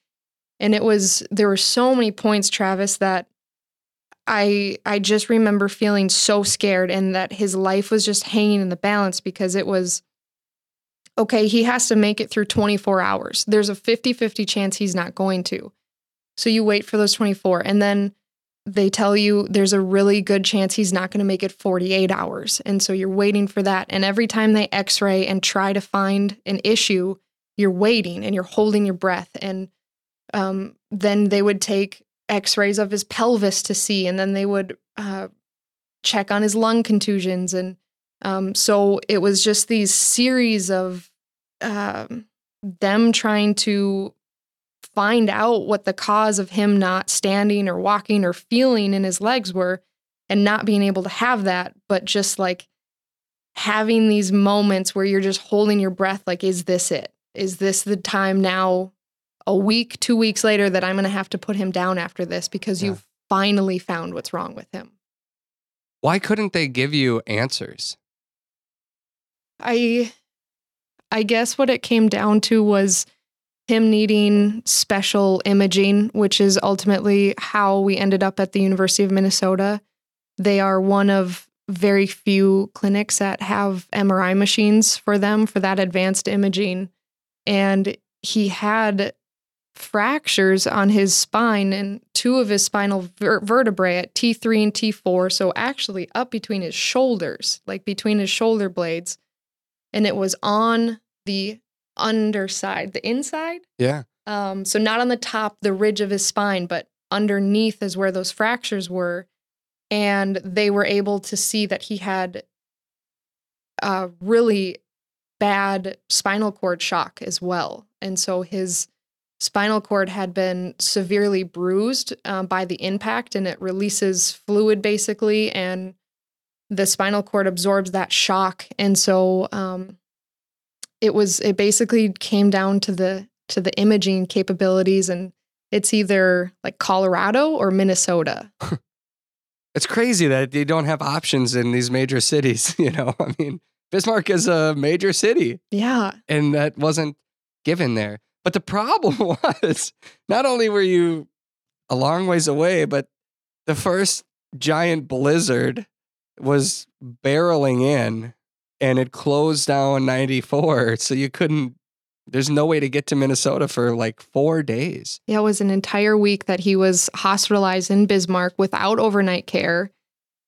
And it was, there were so many points, Travis, that I I just remember feeling so scared and that his life was just hanging in the balance because it was okay, he has to make it through 24 hours. There's a 50 50 chance he's not going to. So you wait for those 24. And then they tell you there's a really good chance he's not going to make it 48 hours. And so you're waiting for that. And every time they x ray and try to find an issue, you're waiting and you're holding your breath. And um, then they would take x rays of his pelvis to see, and then they would uh, check on his lung contusions. And um, so it was just these series of um, them trying to find out what the cause of him not standing or walking or feeling in his legs were and not being able to have that, but just like having these moments where you're just holding your breath like, is this it? Is this the time now, a week, two weeks later, that I'm going to have to put him down after this because Yeah. you've finally found what's wrong with him? Why couldn't they give you answers? I I guess what it came down to was him needing special imaging, which is ultimately how we ended up at the University of Minnesota. They are one of very few clinics that have MRI machines for them for that advanced imaging. And he had fractures on his spine and two of his spinal ver- vertebrae at T3 and T4. So, actually, up between his shoulders, like between his shoulder blades and it was on the underside, the inside. Yeah. Um, so not on the top, the ridge of his spine, but underneath is where those fractures were. And they were able to see that he had a really bad spinal cord shock as well. And so his spinal cord had been severely bruised um, by the impact and it releases fluid basically. And the spinal cord absorbs that shock. And so um, it was, it basically came down to the, to the imaging capabilities and it's either like Colorado or Minnesota. It's crazy that you don't have options in these major cities. You know, I mean, Bismarck is a major city Yeah. and that wasn't given there. But the problem was not only were you a long ways away, but the first giant blizzard was barreling in and it closed down 94. So you couldn't, there's no way to get to Minnesota for like four days. Yeah, it was an entire week that he was hospitalized in Bismarck without overnight care.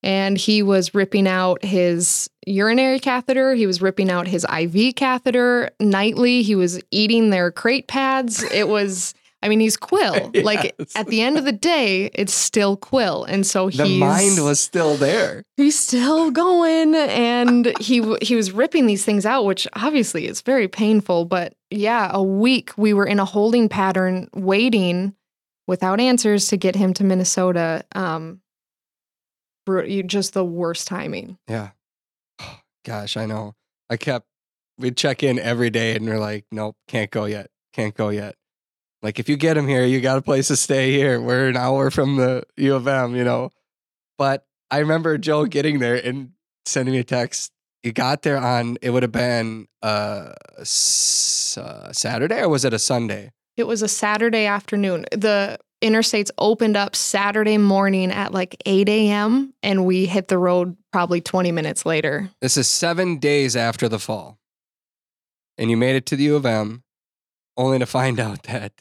And he was ripping out his urinary catheter. He was ripping out his IV catheter nightly. He was eating their crate pads. It was, I mean, he's Quill. Like at the end of the day, it's still Quill. And so The mind was still there. he's still going and he he was ripping these things out which obviously is very painful but yeah a week we were in a holding pattern waiting without answers to get him to Minnesota um you just the worst timing Yeah. Gosh, I know. I kept, we'd check in every day and we're like, nope, can't go yet. Can't go yet. Like, if you get him here, you got a place to stay here. We're an hour from the U of M, you know? But I remember Joe getting there and sending me a text. He got there on, it would have been uh, s- uh, Saturday or was it a Sunday? it was a Saturday afternoon the interstates opened up Saturday morning at like 8 a.m. and we hit the road probably 20 minutes later This is seven days after the fall. And you made it to the U of M only to find out that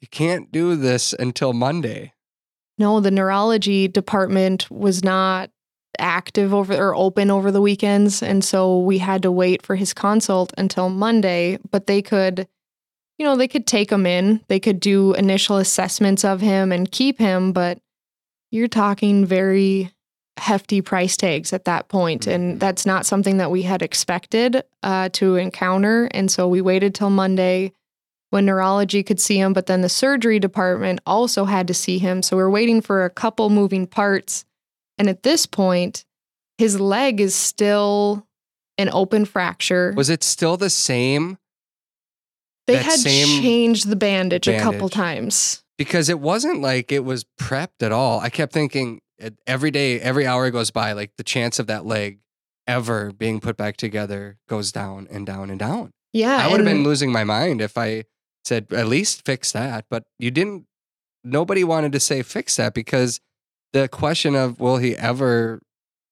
you can't do this until Monday. No, the neurology department was not active over or open over the weekends. And so we had to wait for his consult until Monday. But they could, you know, they could take him in, they could do initial assessments of him and keep him. But you're talking very hefty price tags at that point. And that's not something that we had expected uh, to encounter. And so we waited till Monday when neurology could see him, but then the surgery department also had to see him. So we're waiting for a couple moving parts. And at this point, his leg is still an open fracture. Was it still the same? They had changed the bandage, a couple times. Because it wasn't like it was prepped at all. I kept thinking every day, every hour goes by, like the chance of that leg ever being put back together goes down and down and down. Yeah. I would have been losing my mind if I said, at least fix that. But you didn't, nobody wanted to say fix that because the question of will he ever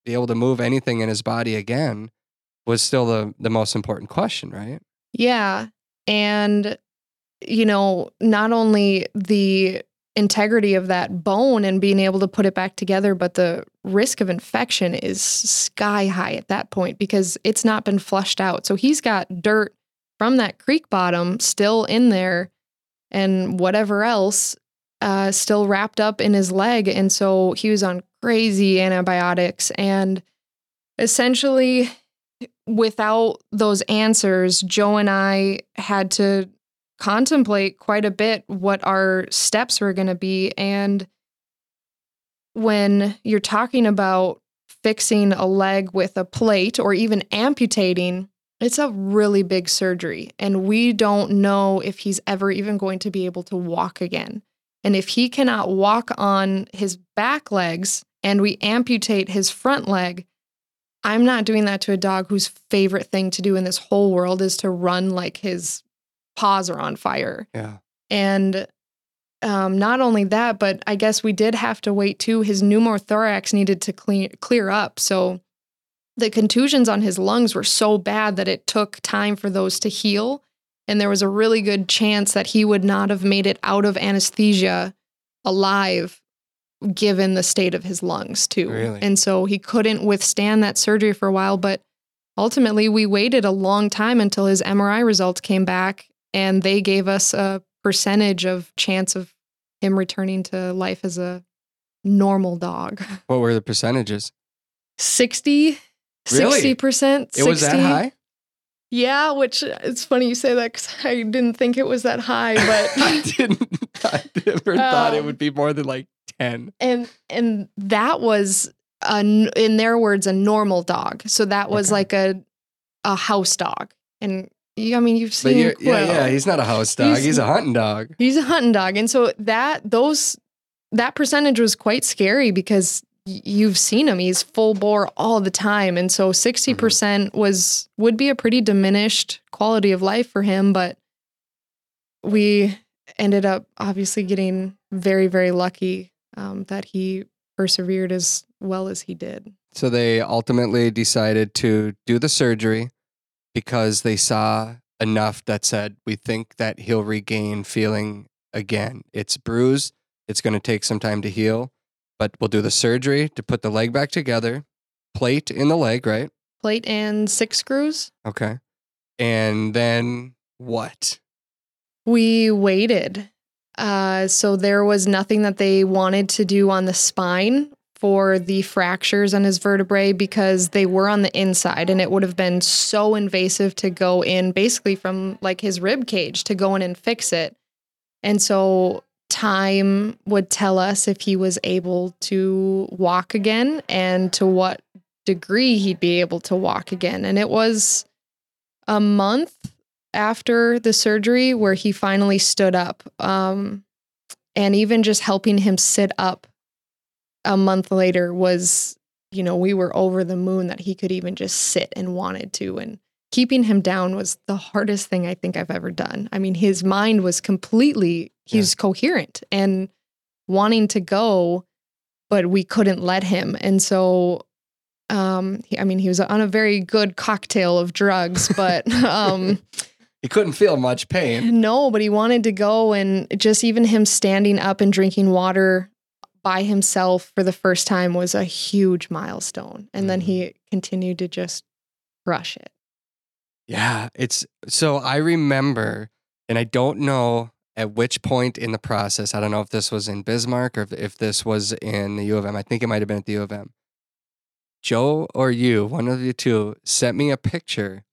be able to move anything in his body again was still the, the most important question, right? Yeah. And, you know, not only the integrity of that bone and being able to put it back together, but the risk of infection is sky high at that point because it's not been flushed out. So he's got dirt from that creek bottom still in there and whatever else uh, still wrapped up in his leg. And so he was on crazy antibiotics. And essentially, without those answers, Joe and I had to contemplate quite a bit what our steps were going to be. And when you're talking about fixing a leg with a plate or even amputating, it's a really big surgery. And we don't know if he's ever even going to be able to walk again. And if he cannot walk on his back legs and we amputate his front leg, I'm not doing that to a dog whose favorite thing to do in this whole world is to run like his paws are on fire. Yeah. And um, not only that, but I guess we did have to wait too. His pneumothorax needed to clean, clear up. So the contusions on his lungs were so bad that it took time for those to heal. And there was a really good chance that he would not have made it out of anesthesia alive given the state of his lungs too. Really? And so he couldn't withstand that surgery for a while, but ultimately we waited a long time until his MRI results came back and they gave us a percentage of chance of him returning to life as a normal dog. What were the percentages? 60 Really? 60%. It was that 60. high? Yeah, which it's funny you say that because I didn't think it was that high, but I didn't. I never thought it Um, would be more than like ten. and and that was a, in their words a normal dog. So that was Okay. like a a house dog, and you, I mean you've seen yeah, yeah, he's not a house dog. He's, He's- a hunting dog. He's a hunting dog. And so that those that percentage was quite scary because you've seen him. He's full bore all the time. And so 60% was would be a pretty diminished quality of life for him, but we ended up obviously getting very very lucky um, that he persevered as well as he did. So they ultimately decided to do the surgery because they saw enough that said, we think that he'll regain feeling again. It's bruised. It's going to take some time to heal, but we'll do the surgery to put the leg back together, plate in the leg, right? Plate and six screws. Okay. And then what? We waited. Uh, so there was nothing that they wanted to do on the spine for the fractures on his vertebrae because they were on the inside and it would have been so invasive to go in basically from like his rib cage to go in and fix it. And so time would tell us if he was able to walk again and to what degree he'd be able to walk again. And it was a month after the surgery where he finally stood up. Um, and even just helping him sit up a month later was, you know, we were over the moon that he could even just sit and wanted to. And keeping him down was the hardest thing I think I've ever done. I mean, his mind was completely, he's coherent and wanting to go, but we couldn't let him. And so, um, he, I mean, he was on a very good cocktail of drugs, but um, He couldn't feel much pain. no, but he wanted to go, and just even him standing up and drinking water by himself for the first time was a huge milestone. And then Mhm. he continued to just crush it. Yeah, it's so I remember, and I don't know at which point in the process. I don't know if this was in Bismarck or if, if this was in the U of M. I think it might have been at the U of M. Joe or you, one of you two, sent me a picture,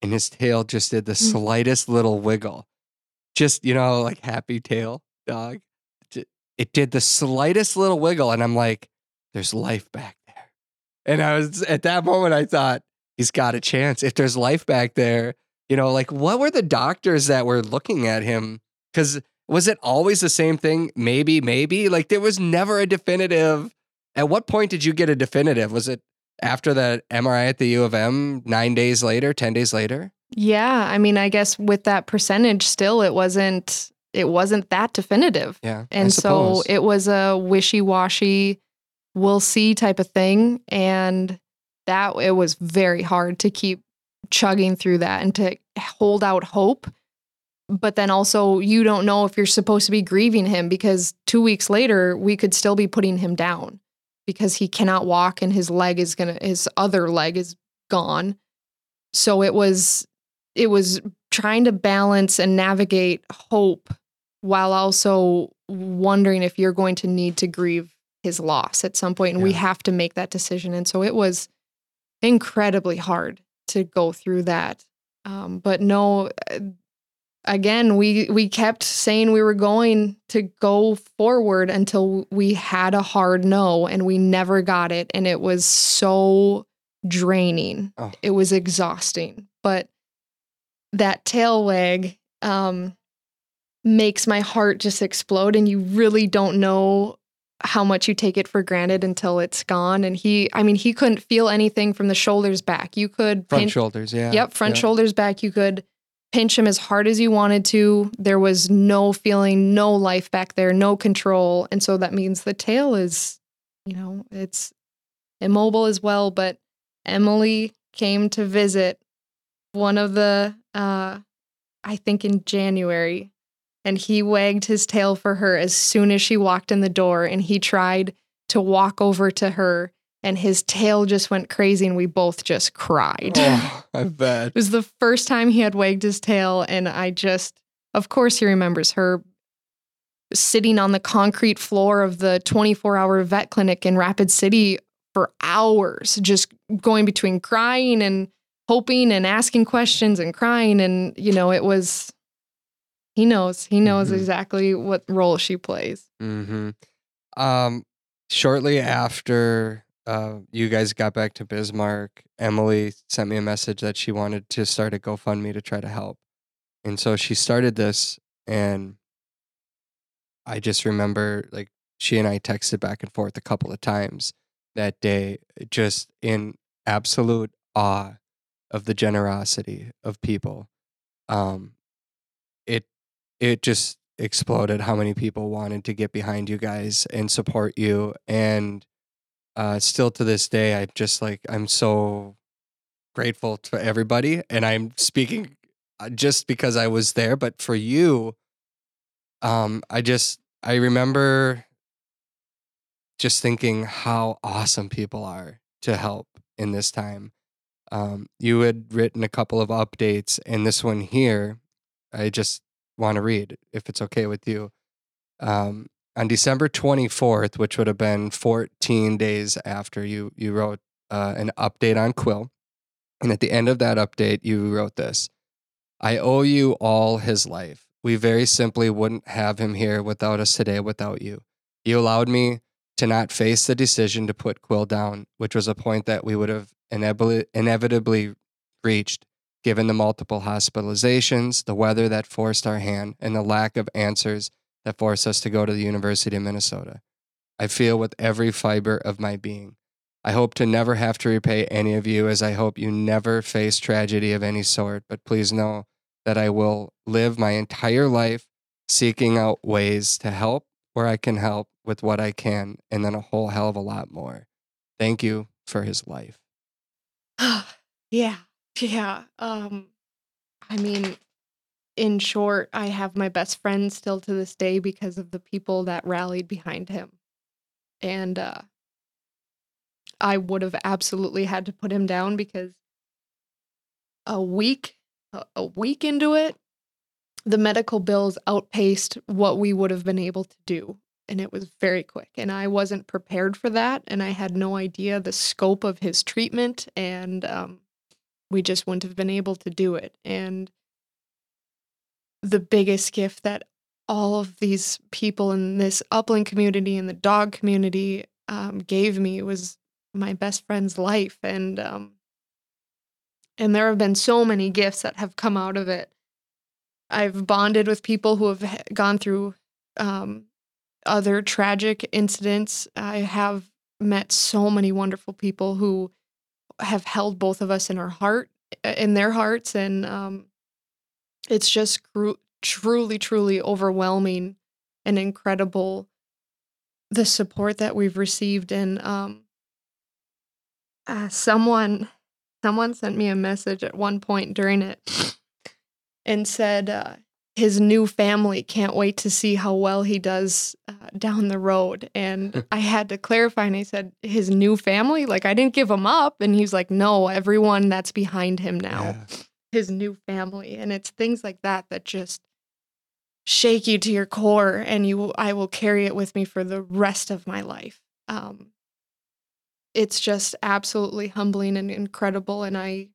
and his tail just did the Mm. slightest little wiggle. Just, you know, like happy tail dog. It did the slightest little wiggle, and I'm like, there's life back there. And I was at that moment, I thought, he's got a chance. If there's life back there, you know, like what were the doctors that were looking at him? Because was it always the same thing? Maybe, maybe. Like there was never a definitive. At what point did you get a definitive? Was it after that MRI at the U of M nine days later, 10 days later? Yeah, I mean, I guess with that percentage, still it wasn't it wasn't that definitive, Yeah. And so it was a wishy washy, we'll see type of thing, and that it was very hard to keep chugging through that and to hold out hope. But then also, you don't know if you're supposed to be grieving him because two weeks later, we could still be putting him down because he cannot walk and his leg is gonna, his other leg is gone. So it was, it was trying to balance and navigate hope while also wondering if you're going to need to grieve his loss at some point and we have to make that decision and so it was incredibly hard to go through that um, but no uh, again we we kept saying we were going to go forward until we had a hard no and we never got it and it was so draining Oh. it was exhausting but that tail wag um, makes my heart just explode and you really don't know how much you take it for granted until it's gone. And he i mean he couldn't feel anything from the shoulders back. You could Front pinch- shoulders, yeah. yep front yeah. shoulders back. You could pinch him as hard as you wanted to. There was no feeling no life back there no control. And so that means the tail is you know it's immobile as well. But emily came to visit one of the uh i think in january and he wagged his tail for her as soon as she walked in the door and he tried to walk over to her and his tail just went crazy and we both just cried Oh, I bet. it was the first time he had wagged his tail, and I just, of course, he remembers her sitting on the concrete floor of the 24 hour vet clinic in Rapid City for hours, just going between crying and hoping and asking questions and crying. And, you know, it was, he knows, he knows Mhm. exactly what role she plays. hmm Um, shortly after uh, you guys got back to Bismarck, Emily sent me a message that she wanted to start a GoFundMe to try to help. And so she started this, and I just remember like she and I texted back and forth a couple of times that day, just in absolute awe of the generosity of people. Um, it just exploded how many people wanted to get behind you guys and support you. And uh still to this day i just like i'm so grateful to everybody. And i'm speaking uh, just because i was there but for you um i just i remember just thinking how awesome people are to help in this time. Um you had written a couple of updates and this one here i just want to read if it's okay with you. Um, on December 24th, which would have been 14 days after you you wrote uh, an update on Quill, and at the end of that update, you wrote this: "I owe you all his life. We very simply wouldn't have him here without us today. Without you, you allowed me to not face the decision to put Quill down, which was a point that we would have inevitably, inevitably reached." Given the multiple hospitalizations, the weather that forced our hand, and the lack of answers that forced us to go to the University of Minnesota. I feel with every fiber of my being. I hope to never have to repay any of you, as I hope you never face tragedy of any sort, but please know that I will live my entire life seeking out ways to help where I can help with what I can, and then a whole hell of a lot more. Thank you for his life. yeah. Yeah. Um I mean in short, I have my best friend still to this day because of the people that rallied behind him. And uh I would have absolutely had to put him down because a week a- week into it the medical bills outpaced what we would have been able to do and it was very quick and i wasn't prepared for that and i had no idea the scope of his treatment and um, we just wouldn't have been able to do it and the biggest gift that all of these people in this upland community and the dog community um, gave me was my best friend's life and um, and there have been so many gifts that have come out of it. I've bonded with people who have gone through um, other tragic incidents. I have met so many wonderful people who have held both of us in our heart in their hearts and um, it's just truly truly overwhelming and incredible the support that we've received and um, uh, someone someone sent me a message at one point during it and said uh, his new family can't wait to see how well he does uh, down the road. And I had to clarify, and I said, his new family? Like, I didn't give him up. And he's like, no, everyone that's behind him now, Yeah. his new family. And it's things like that that just shake you to your core, and you, I will carry it with me for the rest of my life. Um, it's just absolutely humbling and incredible. And I,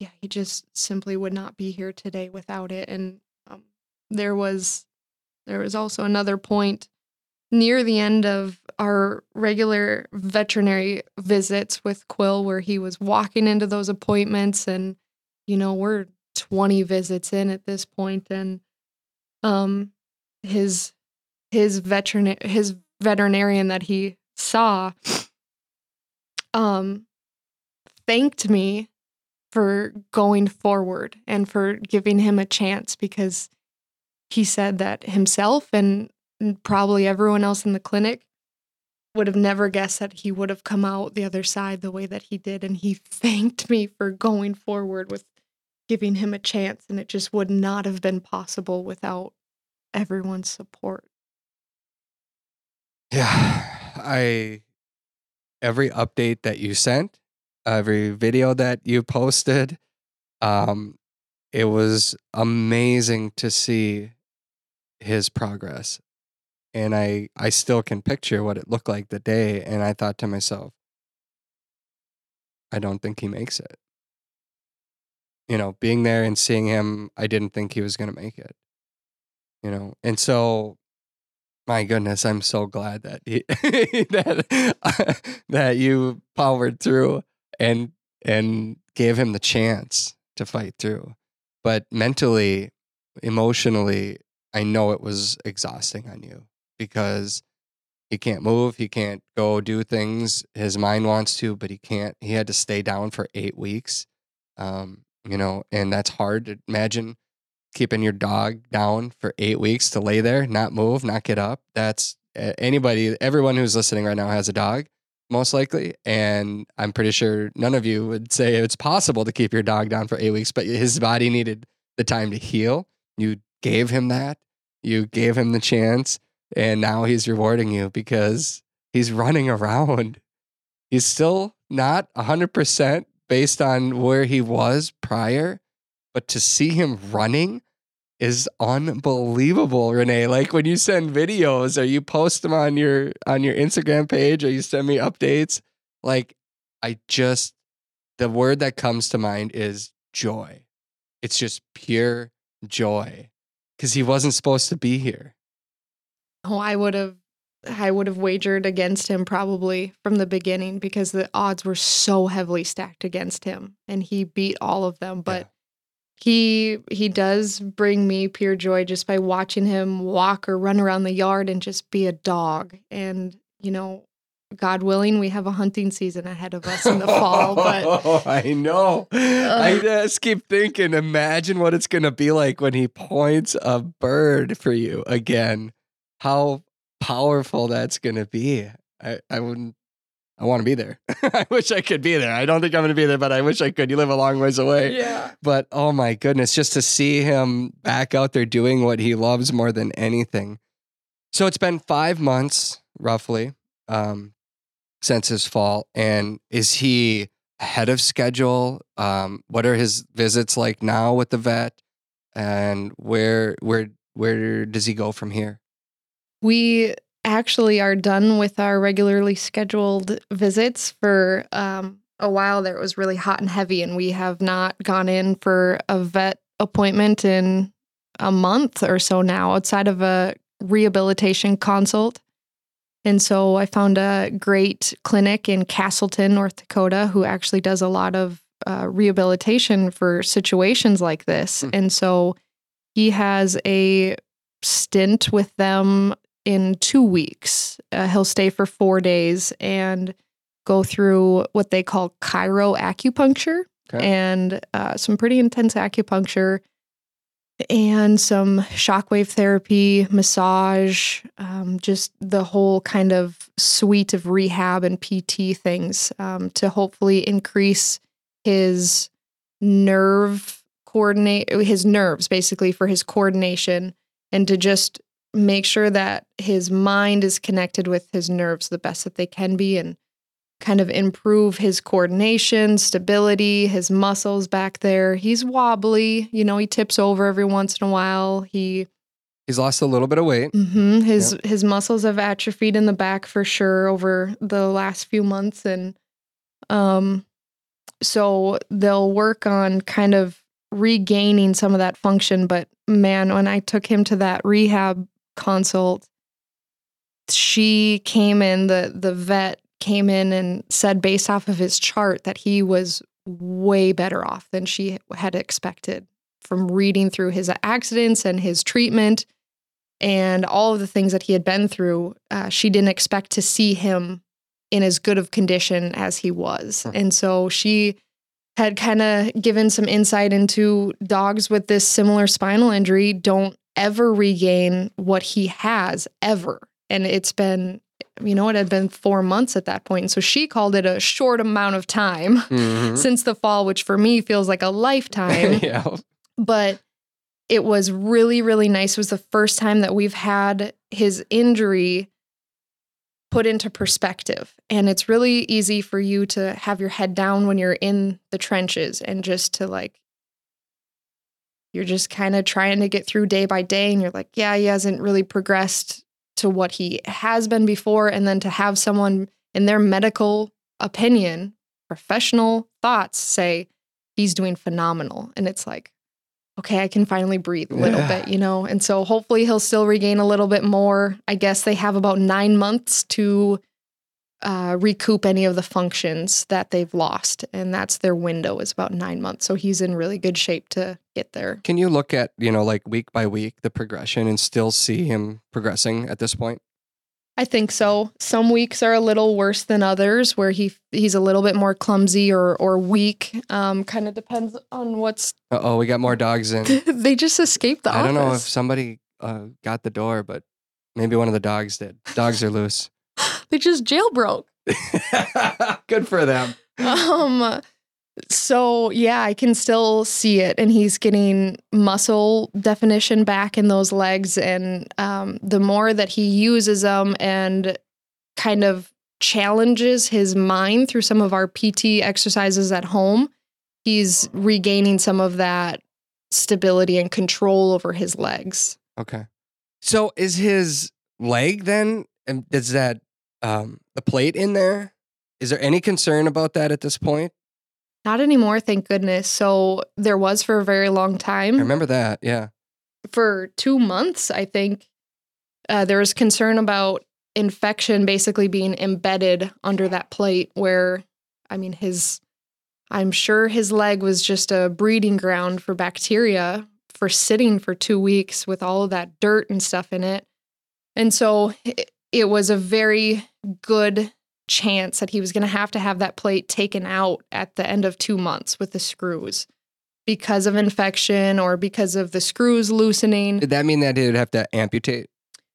yeah, he just simply would not be here today without it. And um, there was, there was also another point near the end of our regular veterinary visits with Quill where he was walking into those appointments, and you know we're twenty visits in at this point, and um, his his veterinary his veterinarian that he saw um thanked me for going forward and for giving him a chance because he said that himself and probably everyone else in the clinic would have never guessed that he would have come out the other side the way that he did and he thanked me for going forward with giving him a chance and it just would not have been possible without everyone's support Yeah. I every update that you sent, every video that you posted, um, it was amazing to see his progress. And I I still can picture what it looked like the day and I thought to myself, I don't think he makes it. You know, being there and seeing him, I didn't think he was going to make it. You know, and so my goodness, I'm so glad that he, that that you powered through and and gave him the chance to fight through. But mentally, emotionally, I know it was exhausting on you because he can't move, he can't go do things. His mind wants to, but he can't. He had to stay down for eight weeks. Um, you know, and that's hard to imagine keeping your dog down for eight weeks to lay there, not move, not get up. That's anybody, everyone who's listening right now has a dog, most likely. And I'm pretty sure none of you would say it's possible to keep your dog down for eight weeks, but his body needed the time to heal. You gave him that, you gave him the chance, and now he's rewarding you because he's running around. He's still not 100% based on where he was prior but to see him running is unbelievable renee. Like when you send videos or you post them on your on your instagram page or you send me updates like i just the word that comes to mind is joy. It's just pure joy because he wasn't supposed to be here. Oh i would have i would have wagered against him probably from the beginning because the odds were so heavily stacked against him and he beat all of them but Yeah. He he does bring me pure joy just by watching him walk or run around the yard and just be a dog and you know god willing we have a hunting season ahead of us in the fall but Oh, I know. I just keep thinking, imagine what it's going to be like when he points a bird for you again. How powerful that's going to be. I, I wouldn't, I want to be there. I wish I could be there. I don't think I'm going to be there, but I wish I could. You live a long ways away. yeah But oh my goodness, just to see him back out there doing what he loves more than anything. So it's been five months roughly um, since his fall. And is he ahead of schedule? Um, what are his visits like now with the vet? And where where where does he go from here? We actually are done with our regularly scheduled visits for um, a while there. It was really hot and heavy, and we have not gone in for a vet appointment in a month or so now outside of a rehabilitation consult. And so I found a great clinic in Casselton, North Dakota, who actually does a lot of uh, rehabilitation for situations like this. Hmm. And so he has a stint with them in two weeks. Uh, he'll stay for four days and go through what they call chiro acupuncture Okay. and uh, some pretty intense acupuncture. and some shockwave therapy, massage, um, just the whole kind of suite of rehab and PT things um, to hopefully increase his nerve coordinate his nerves basically for his coordination and to just make sure that his mind is connected with his nerves the best that they can be and kind of improve his coordination, stability, his muscles back there. He's wobbly, you know, he tips over every once in a while. He He's lost a little bit of weight. hmm his his muscles have atrophied in the back for sure over the last few months and um so they'll work on kind of regaining some of that function but man when I took him to that rehab consult she came in the the vet came in and said based off of his chart that he was way better off than she had expected from reading through his accidents and his treatment and all of the things that he had been through. Uh, she didn't expect to see him in as good of condition as he was. And so she had kind of given some insight into dogs with this similar spinal injury don't ever regain what he has ever. And it's been you know, it had been four months at that point. And so she called it a short amount of time Mhm. since the fall, which for me feels like a lifetime. yeah. but it was really, really nice. It was the first time that we've had his injury put into perspective. And it's really easy for you to have your head down when you're in the trenches and just to like, you're just kind of trying to get through day by day. And you're like, yeah, he hasn't really progressed to what he has been before. And then to have someone in their medical opinion, professional thoughts say he's doing phenomenal. And it's like, okay, I can finally breathe a little Yeah. bit, you know? And so hopefully he'll still regain a little bit more. I guess they have about nine months to uh, recoup any of the functions that they've lost. And that's their window is about nine months. So he's in really good shape to get there. Can you look at, you know, like week by week, the progression and still see him progressing at this point? I think so. Some weeks are a little worse than others, where he he's a little bit more clumsy or or weak. Um, kind of depends on what's. Uh oh, we got more dogs in. they just escaped the I don't know if somebody uh, got the door, but maybe one of the dogs did. Dogs are loose. They just jailbroke. Good for them. Um, so yeah, I can still see it, and he's getting muscle definition back in those legs, and um, the more that he uses them and kind of challenges his mind through some of our PT exercises at home, he's regaining some of that stability and control over his legs. Okay. So is his leg then? And is that um, the plate in there? Is there any concern about that at this point? Not anymore, thank goodness. So there was for a very long time. I remember that. Yeah. for two months, I think, uh, there was concern about infection basically being embedded under that plate. Where, I mean, his, I'm sure his leg was just a breeding ground for bacteria for sitting for two weeks with all of that dirt and stuff in it. And so it, it was a very good chance that he was going to have to have that plate taken out at the end of two months with the screws because of infection or because of the screws loosening. Did that mean that he would have to amputate?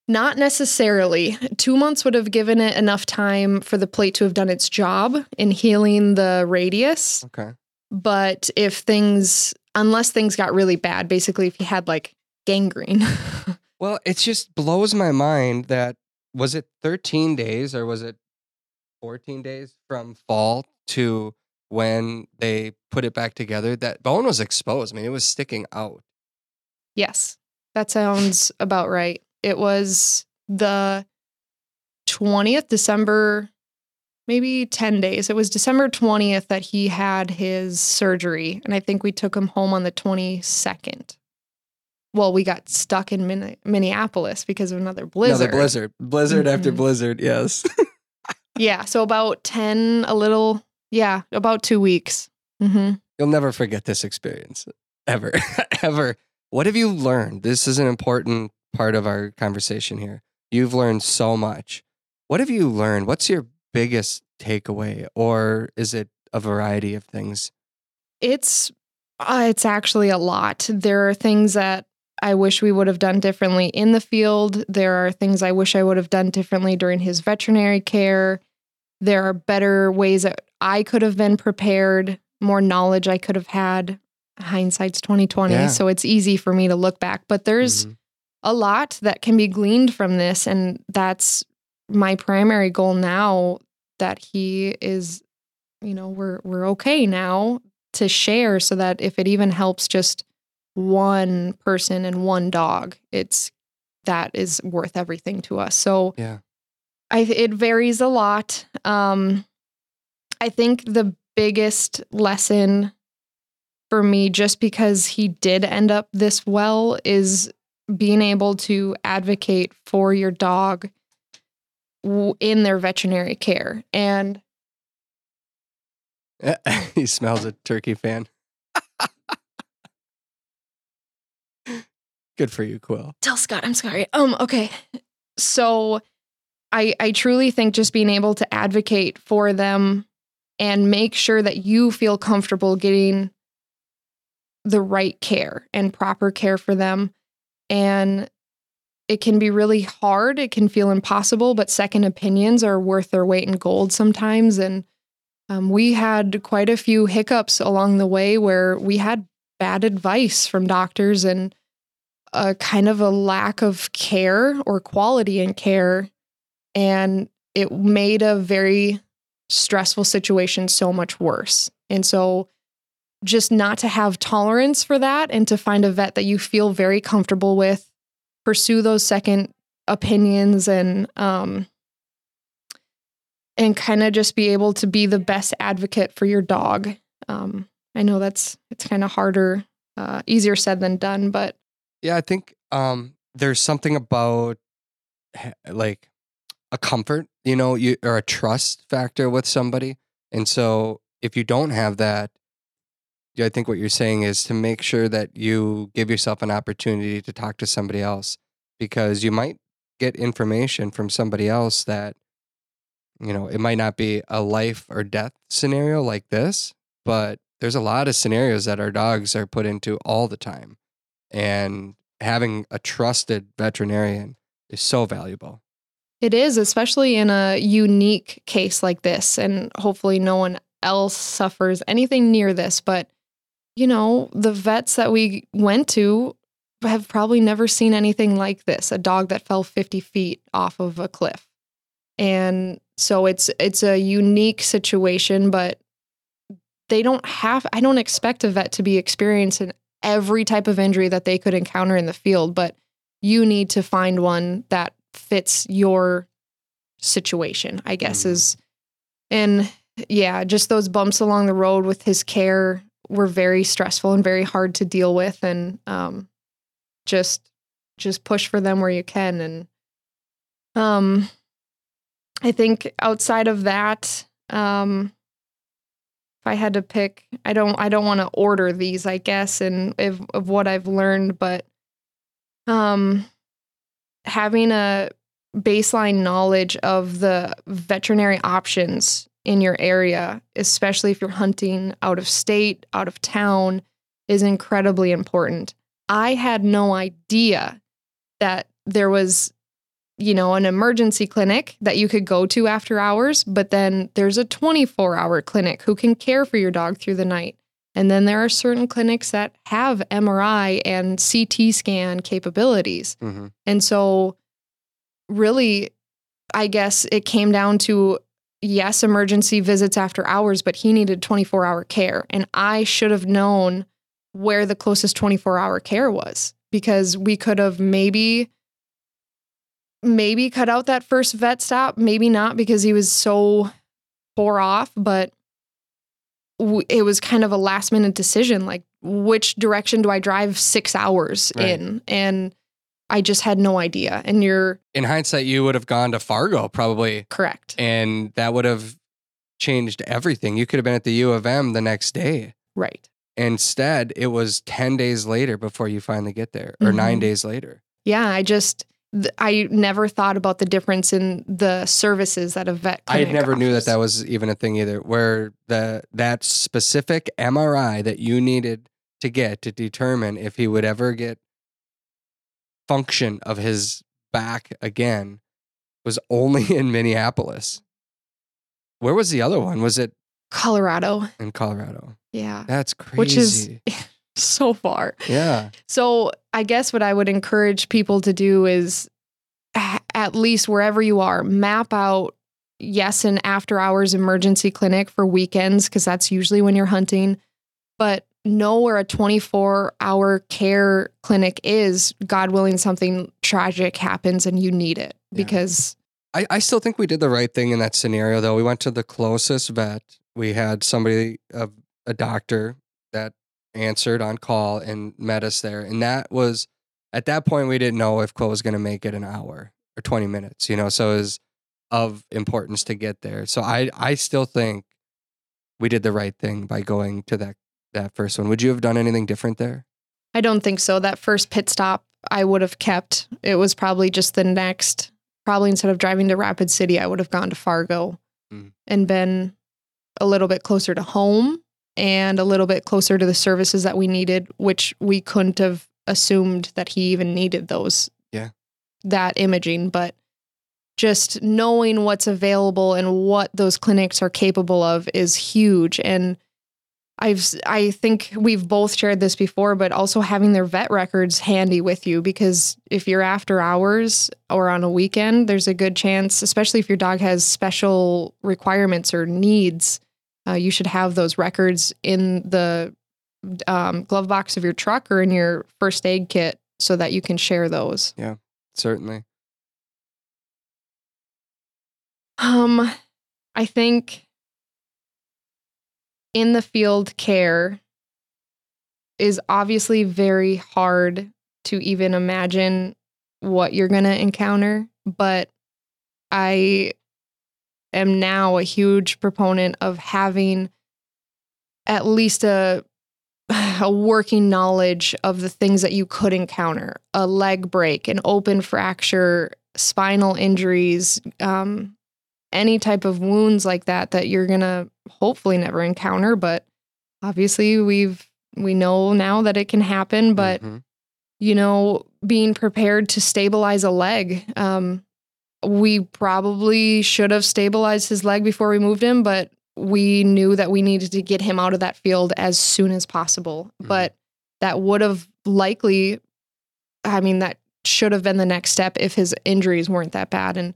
Not necessarily. Two months would have given it enough time for the plate to have done its job in healing the radius. Okay. But if things, unless things got really bad, basically, if he had like gangrene, Well, it just blows my mind that was it 13 days or was it 14 days from fall to when they put it back together? That bone was exposed. I mean, it was sticking out. yes, that sounds about right. It was the 20th, December, maybe 10 days. It was December 20th that he had his surgery. And I think we took him home on the 22nd. Well, we got stuck in Min- Minneapolis because of another blizzard. Another blizzard. Blizzard after Mhm. blizzard. Yes. Yeah. So about 10, a little, yeah, about two weeks. hmm You'll never forget this experience ever, ever. What have you learned? This is an important part of our conversation here. You've learned so much. What have you learned? What's your biggest takeaway, or is it a variety of things? It's, uh, it's actually a lot. There are things that I wish we would have done differently in the field. There are things I wish I would have done differently during his veterinary care. There are better ways that I could have been prepared, more knowledge I could have had. Hindsight's 2020, Yeah. so it's easy for me to look back, but there's Mhm. a lot that can be gleaned from this and that's my primary goal now that he is you know we're we're okay now to share so that if it even helps just one person and one dog it's that is worth everything to us so Yeah. i it varies a lot um i think the biggest lesson for me just because he did end up this well is being able to advocate for your dog in their veterinary care and he smells a turkey fan. Good for you, Quill. tell Scott I'm sorry. Um okay. So I I truly think just being able to advocate for them and make sure that you feel comfortable getting the right care and proper care for them and it can be really hard, it can feel impossible, but second opinions are worth their weight in gold sometimes and um, we had quite a few hiccups along the way where we had bad advice from doctors and a kind of a lack of care or quality in care. And it made a very stressful situation so much worse. And so, just not to have tolerance for that and to find a vet that you feel very comfortable with, pursue those second opinions and, um, and kind of just be able to be the best advocate for your dog. Um, I know that's it's kind of harder, uh, easier said than done, but Yeah, I think um, there's something about like a comfort, you know, you or a trust factor with somebody. And so if you don't have that, I think what you're saying is to make sure that you give yourself an opportunity to talk to somebody else because you might get information from somebody else that you know, it might not be a life or death scenario like this, but there's a lot of scenarios that our dogs are put into all the time. And having a trusted veterinarian is so valuable. It is, especially in a unique case like this. And hopefully, no one else suffers anything near this. But, you know, the vets that we went to have probably never seen anything like this a dog that fell 50 feet off of a cliff. And so it's it's a unique situation but they don't have I don't expect a vet to be experiencing every type of injury that they could encounter in the field but you need to find one that fits your situation I guess Mhm. is and yeah just those bumps along the road with his care were very stressful and very hard to deal with and um just just push for them where you can and um I think outside of that, um, if I had to pick, I don't, I don't want to order these, I guess, and if, of what I've learned, but um, having a baseline knowledge of the veterinary options in your area, especially if you're hunting out of state, out of town, is incredibly important. I had no idea that there was you know, an emergency clinic that you could go to after hours, but then there's a 24 hour clinic who can care for your dog through the night. And then there are certain clinics that have MRI and CT scan capabilities. hmm And so, really, I guess it came down to yes, emergency visits after hours, but he needed 24 hour care. And I should have known where the closest 24 hour care was because we could have maybe maybe cut out that first vet stop maybe not because he was so far off but w- it was kind of a last minute decision like which direction do i drive six hours Right. in and i just had no idea and you're In hindsight, you would have gone to Fargo probably, correct and that would have changed everything. You could have been at the U of M the next day. right Instead, it was 10 days later before you finally get there, or nine Mhm. days later. yeah i just i never thought about the difference in the services that a vet I never knew that that was even a thing either. Where the that specific MRI that you needed to get to determine if he would ever get function of his back again was only in Minneapolis. Where was the other one? Was it Colorado. in Colorado? Yeah. That's crazy. Which is so far. yeah. So I guess what I would encourage people to do is at least wherever you are, map out, yes, an after hours emergency clinic for weekends, because that's usually when you're hunting, but know where a 24 hour care clinic is, God willing, something tragic happens and you need it Yeah. because I, I still think we did the right thing in that scenario, though. We went to the closest vet. We had somebody, a, a doctor that answered on call and met us there. And that was, at that point, we didn't know if Chloe was going to make it an hour or 20 minutes, you know? So it was of importance to get there. So I, I still think we did the right thing by going to that, that first one. Would you have done anything different there? I don't think so. That first pit stop I would have kept. It was probably just the next, probably instead of driving to Rapid City, I would have gone to Fargo Mm. and been a little bit closer to home and a little bit closer to the services that we needed, which we couldn't have assumed that he even needed those. Yeah. That imaging, but just knowing what's available and what those clinics are capable of is huge. And I've I think we've both shared this before, but also having their vet records handy with you because if you're after hours or on a weekend, there's a good chance, especially if your dog has special requirements or needs, uh, you should have those records in the um, glove box of your truck or in your first aid kit so that you can share those. Yeah, certainly. Um, I think in the field care is obviously very hard to even imagine what you're going to encounter, but I am now a huge proponent of having at least a a working knowledge of the things that you could encounter a leg break an open fracture spinal injuries um, any type of wounds like that that you're gonna hopefully never encounter but obviously we've we know now that it can happen but Mhm. you know being prepared to stabilize a leg um, we probably should have stabilized his leg before we moved him but we knew that we needed to get him out of that field as soon as possible Mhm. but that would have likely i mean that should have been the next step if his injuries weren't that bad and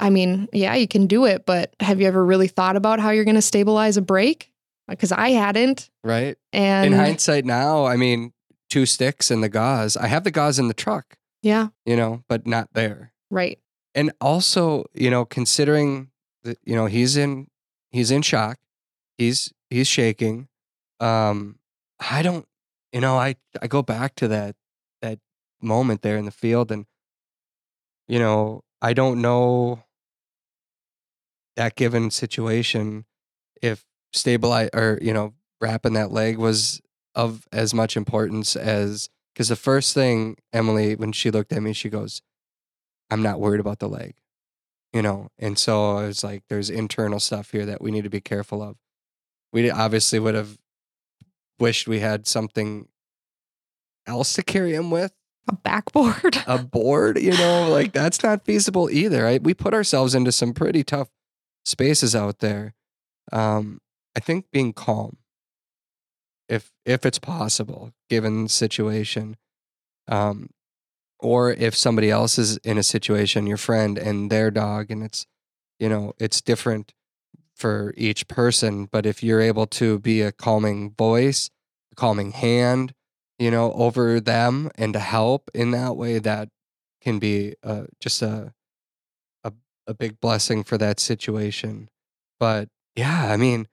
I mean, yeah, you can do it, but have you ever really thought about how you're going to stabilize a break? Because I hadn't. Right. And in hindsight now, I mean, two sticks and the gauze. I have the gauze in the truck, yeah, you know, but not there. right. And also, you know, considering that, you know, he's in he's in shock. He's he's shaking. Um, I don't you know, I I go back to that that moment there in the field and you know, I don't know that given situation if stabilize or you know wrapping that leg was of as much importance as because the first thing Emily when she looked at me she goes I'm not worried about the leg you know and so it's like there's internal stuff here that we need to be careful of we obviously would have wished we had something else to carry him with A backboard. a board, you know, like that's not feasible either. Right? We put ourselves into some pretty tough spaces out there. Um, I think being calm, if if it's possible, given the situation, um, or if somebody else is in a situation, your friend and their dog, and it's, you know, it's different for each person. But if you're able to be a calming voice, a calming hand, you know, over them and to help in that way, that can be uh, just a, a a big blessing for that situation. But yeah, I mean,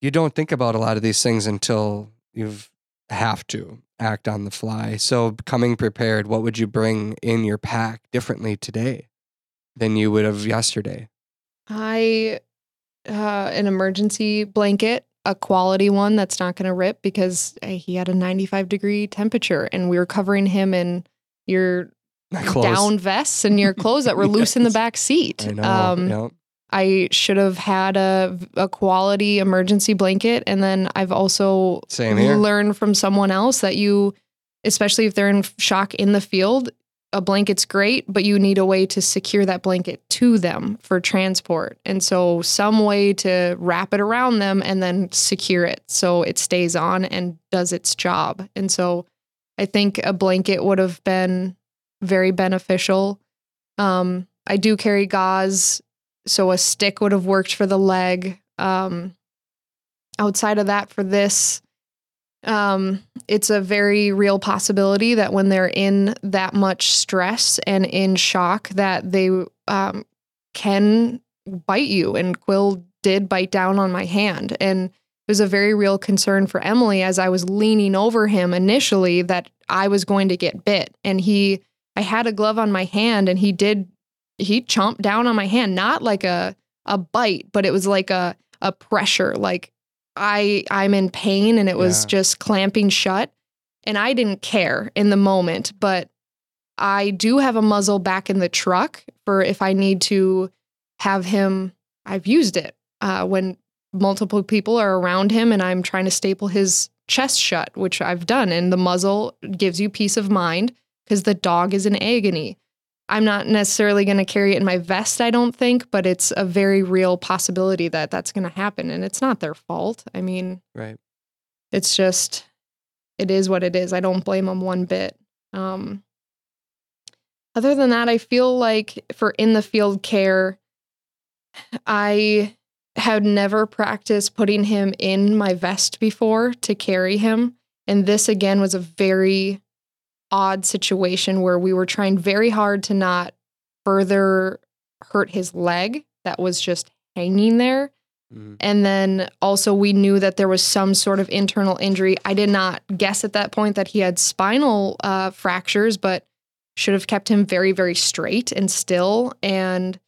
you don't think about a lot of these things until you've have to act on the fly. So coming prepared, what would you bring in your pack differently today than you would have yesterday? I uh, an emergency blanket, a quality one that's not going to rip because he had a 95 degree temperature, and we were covering him in your down vests and your clothes that were loose in the back seat. I know. Um, yep. I should have had a, a quality emergency blanket. And then I've also learned from someone else that you especially if they're in shock in the field, a blanket's great, but you need a way to secure that blanket to them for transport. And so, some way to wrap it around them and then secure it so it stays on and does its job. And so, I think a blanket would have been very beneficial. Um, I do carry gauze, so a stick would have worked for the leg. Um, outside of that, for this, um, it's a very real possibility that when they're in that much stress and in shock, that they um, can bite you. And Quill did bite down on my hand, and it was a very real concern for Emily as I was leaning over him initially that I was going to get bit. And he, I had a glove on my hand, and he did, he chomped down on my hand, not like a a bite, but it was like a a pressure, like I I'm in pain and it was Yeah. just clamping shut and I didn't care in the moment, but I do have a muzzle back in the truck for if I need to have him I've used it uh, when multiple people are around him and I'm trying to staple his chest shut, which I've done and the muzzle gives you peace of mind because the dog is in agony. I'm not necessarily going to carry it in my vest, I don't think, but it's a very real possibility that that's going to happen. And it's not their fault. I mean, Right. it's just, it is what it is. I don't blame them one bit. Um, other than that, I feel like for in the field care, I had never practiced putting him in my vest before to carry him. And this again was a very odd situation where we were trying very hard to not further hurt his leg that was just hanging there. Mhm. And then also, we knew that there was some sort of internal injury. I did not guess at that point that he had spinal uh, fractures, but should have kept him very, very straight and still. And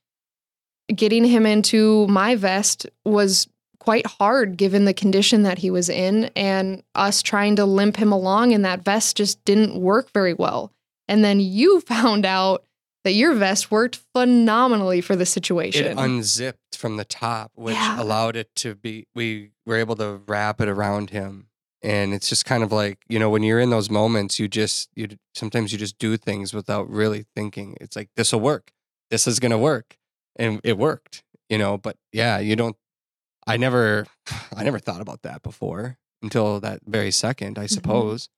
getting him into my vest was quite hard given the condition that he was in. And us trying to limp him along in that vest just didn't work very well. And then you found out that your vest worked phenomenally for the situation. It unzipped from the top, which Yeah. allowed it to be. We were able to wrap it around him, and it's just kind of like you know when you're in those moments, you just you sometimes you just do things without really thinking. It's like this will work, this is gonna work, and it worked. You know, but yeah, you don't. I never, I never thought about that before until that very second, Mm-hmm. I suppose.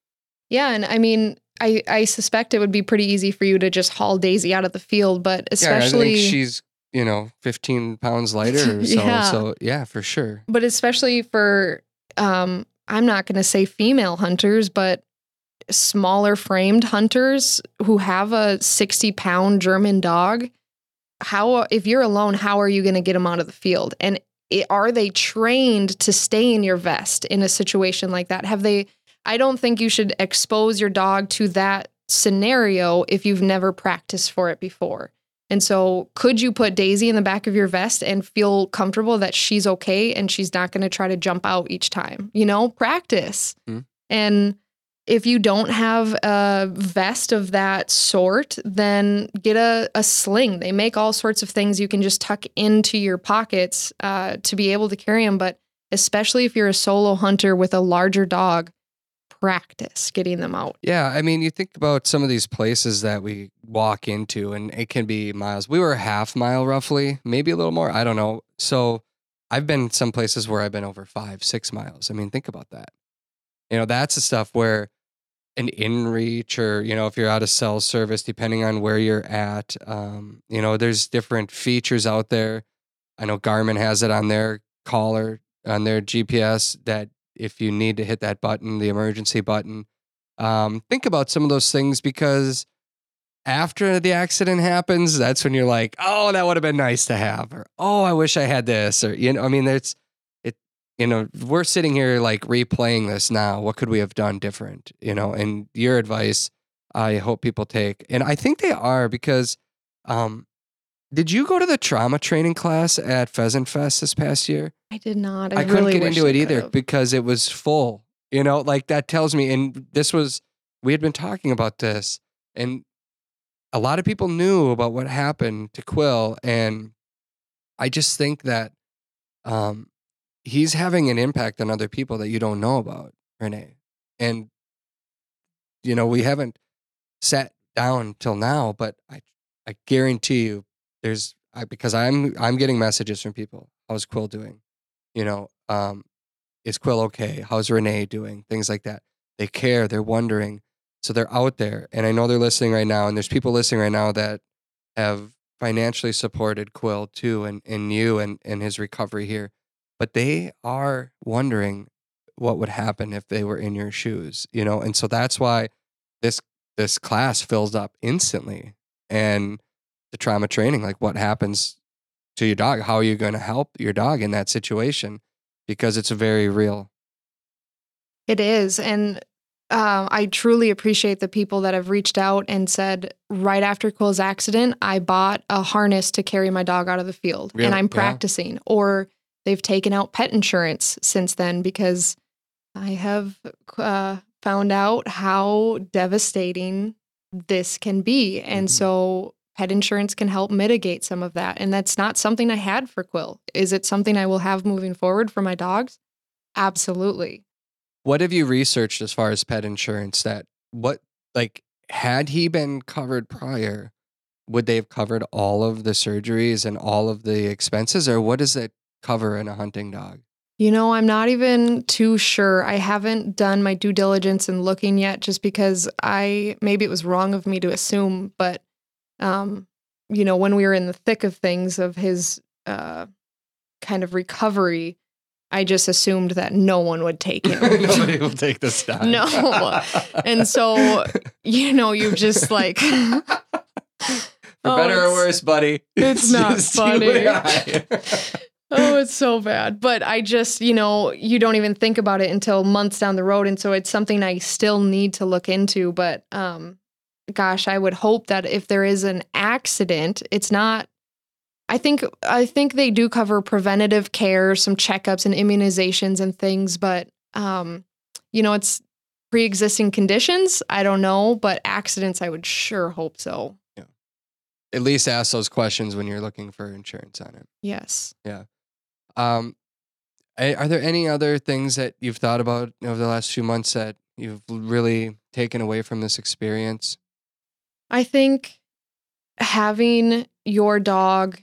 Yeah, and I mean, I I suspect it would be pretty easy for you to just haul Daisy out of the field, but Yeah, I especially think she's you know 15 pounds lighter or so. Yeah. So yeah, for sure. but especially for um I'm not going to say female hunters, but smaller framed hunters who have a 60 pound German dog. How, if you're alone, how are you going to get them out of the field? And i are they trained to stay in your vest in a situation like that? Have they? I don't think you should expose your dog to that scenario if you've never practiced for it before. And so, could you put Daisy in the back of your vest and feel comfortable that she's okay and she's not going to try to jump out each time? You know, practice. Mhm. And if you don't have a vest of that sort, then get a, a sling. They make all sorts of things you can just tuck into your pockets uh, to be able to carry them. But especially if you're a solo hunter with a larger dog, practice getting them out. Yeah, I mean, you think about some of these places that we walk into, and it can be miles. We were a half mile roughly, maybe a little more. I don't know. So I've been some places where I've been over five, six miles. I mean, think about that. You know, that's the stuff where an inReach, or you know, if you're out of cell service, depending on where you're at, um, you know, there's different features out there. I know Garmin has it on their collar on their GPS that if you need to hit that button, the emergency button, um, think about some of those things because after the accident happens, that's when you're like, oh, that would have been nice to have, or oh, I wish I had this, or you know, I mean, there's it, you know, we're sitting here like replaying this now. What could we have done different, you know? And your advice, I hope people take, and I think they are because, um, did you go to the trauma training class at Pheasant Fest this past year? I did not. I, I, couldn't really get into it either could've. because it was full. You know, like that tells me, and this was, we had been talking about this, and a lot of people knew about what happened to Quill. And I just think that um, he's having an impact on other people that you don't know about, Renee. And you know, we haven't sat down till now, but I I guarantee you there's I, because I'm I'm getting messages from people. How's Quill doing? You know, um, is Quill okay? How's Renee doing? Things like that. They care. They're wondering. So they're out there, and I know they're listening right now. And there's people listening right now that have financially supported Quill too, and and you and and his recovery here. But they are wondering what would happen if they were in your shoes, you know. And so that's why this this class fills up instantly, and the trauma training, like what happens to your dog, how are you going to help your dog in that situation, because it's very real. It is, and uh, I truly appreciate the people that have reached out and said, right after Quill's accident, I bought a harness to carry my dog out of the field Really? and I'm Yeah. practicing. Or they've taken out pet insurance since then because I have uh, found out how devastating this can be. And Mhm. so pet insurance can help mitigate some of that. And that's not something I had for Quill. Is it something I will have moving forward for my dogs? Absolutely. What have you researched as far as pet insurance? That what like had he been covered prior, would they have covered all of the surgeries and all of the expenses, or what does it cover in a hunting dog? You know, I'm not even too sure. I haven't done my due diligence in looking yet just because I maybe it was wrong of me to assume, but um, you know, when we were in the thick of things of his uh kind of recovery, I just assumed that no one would take him. Nobody will take this dog. No. And so, you know, you just like For Oh, better or worse, buddy. it's not funny. Oh, it's so bad. But I just, you know, you don't even think about it until months down the road. And so it's something I still need to look into. But um, gosh, I would hope that if there is an accident, it's not I think I think they do cover preventative care, some checkups and immunizations and things, but um, you know, it's pre-existing conditions. I don't know, but accidents I would sure hope so. Yeah. At least ask those questions when you're looking for insurance on it. Yes. Um, are there any other things that you've thought about over the last few months that you've really taken away from this experience? I think having your dog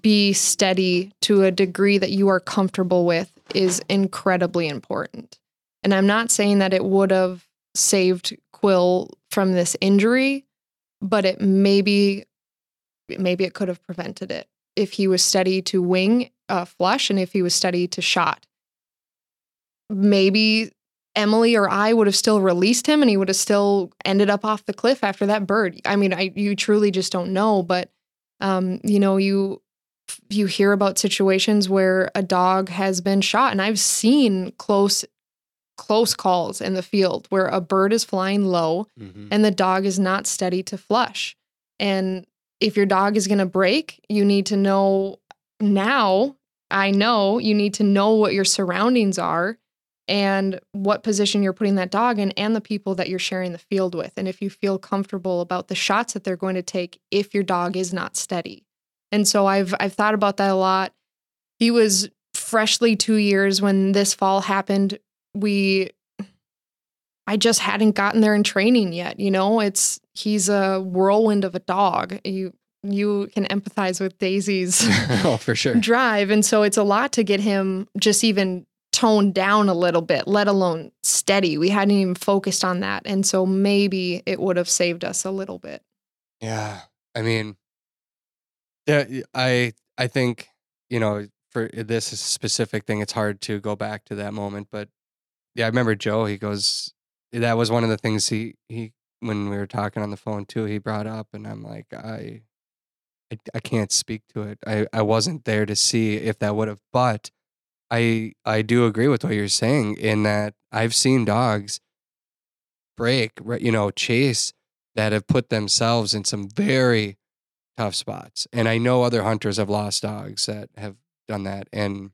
be steady to a degree that you are comfortable with is incredibly important. And I'm not saying that it would have saved Quill from this injury, but it maybe maybe it could have prevented it if he was steady to wing uh, flush and if he was steady to shot. Maybe Emily or I would have still released him and he would have still ended up off the cliff after that bird. I mean, I you truly just don't know, but um, you know, you you hear about situations where a dog has been shot and I've seen close close calls in the field where a bird is flying low Mm-hmm. and the dog is not steady to flush. And if your dog is going to break, you need to know now. I know you need to know what your surroundings are and what position you're putting that dog in and the people that you're sharing the field with. And if you feel comfortable about the shots that they're going to take if your dog is not steady. And so I've I've thought about that a lot. He was freshly 2 years when this fall happened. We I just hadn't gotten there in training yet. You know, it's he's a whirlwind of a dog. You you can empathize with Daisy's oh, for sure. drive, and so it's a lot to get him just even toned down a little bit, let alone steady. We hadn't even focused on that, and so maybe it would have saved us a little bit. Yeah. I mean, yeah, I I think you know for this specific thing, it's hard to go back to that moment. But yeah, I remember Joe. He goes, that was one of the things he he when we were talking on the phone too. He brought up, and I'm like, I I, I can't speak to it. I I wasn't there to see if that would have, but I I do agree with what you're saying in that I've seen dogs break, you know, chase that have put themselves in some very tough spots. And I know other hunters have lost dogs that have done that. And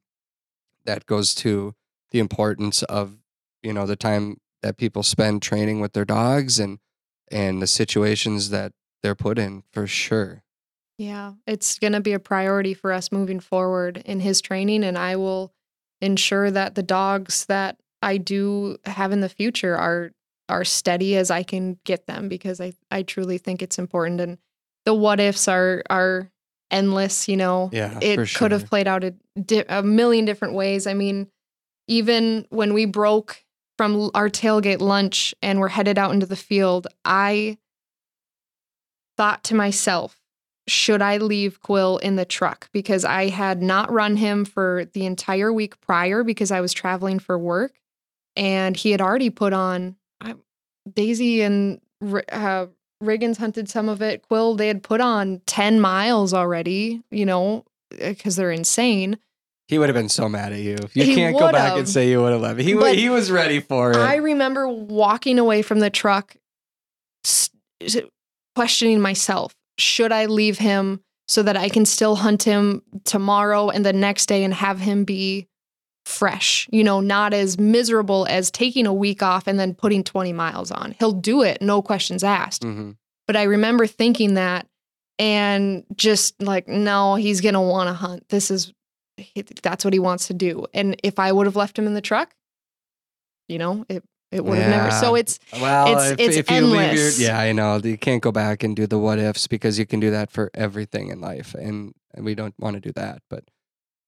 that goes to the importance of, you know, the time that people spend training with their dogs and and the situations that they're put in for sure. Yeah, it's going to be a priority for us moving forward in his training, and I will ensure that the dogs that I do have in the future are are steady as I can get them because I I truly think it's important and the what ifs are are endless, you know. Yeah, it for could have played out a, di- a million different ways. I mean, even when we broke from our tailgate lunch and we're headed out into the field, I thought to myself, should I leave Quill in the truck? Because I had not run him for the entire week prior because I was traveling for work. And he had already put on I, Daisy and uh, Riggins hunted some of it. Quill, they had put on 10 miles already, you know, because they're insane. He would have been so mad at you. You He can't go back and say you would have left. He But he was ready for it. I remember walking away from the truck, questioning myself should I leave him so that I can still hunt him tomorrow and the next day and have him be fresh, you know, not as miserable as taking a week off and then putting 20 miles on. He'll do it, no questions asked. Mhm. But I remember thinking that and just like, no, he's going to want to hunt. This is, that's what he wants to do. And if I would have left him in the truck, you know, it, it would have never. So it's, Well, It's- if, it's if you leave your, endless. yeah, I know you can't go back and do the what ifs because you can do that for everything in life, and, and we don't want to do that. But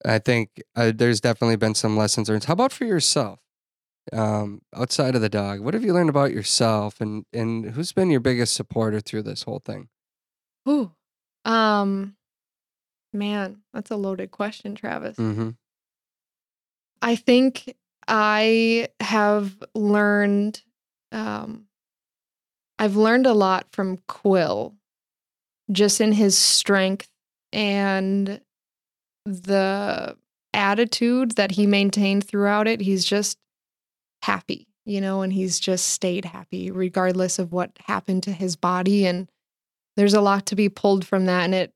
I think uh, there's definitely been some lessons learned. How about for yourself, um, outside of the dog? What have you learned about yourself, and and who's been your biggest supporter through this whole thing? Ooh. Um, man, that's a loaded question, Travis. Mm-hmm. I think I have learned, um, I've learned a lot from Quill, just in his strength and the attitude that he maintained throughout it. He's just happy, you know, and he's just stayed happy regardless of what happened to his body. And there's a lot to be pulled from that. And it,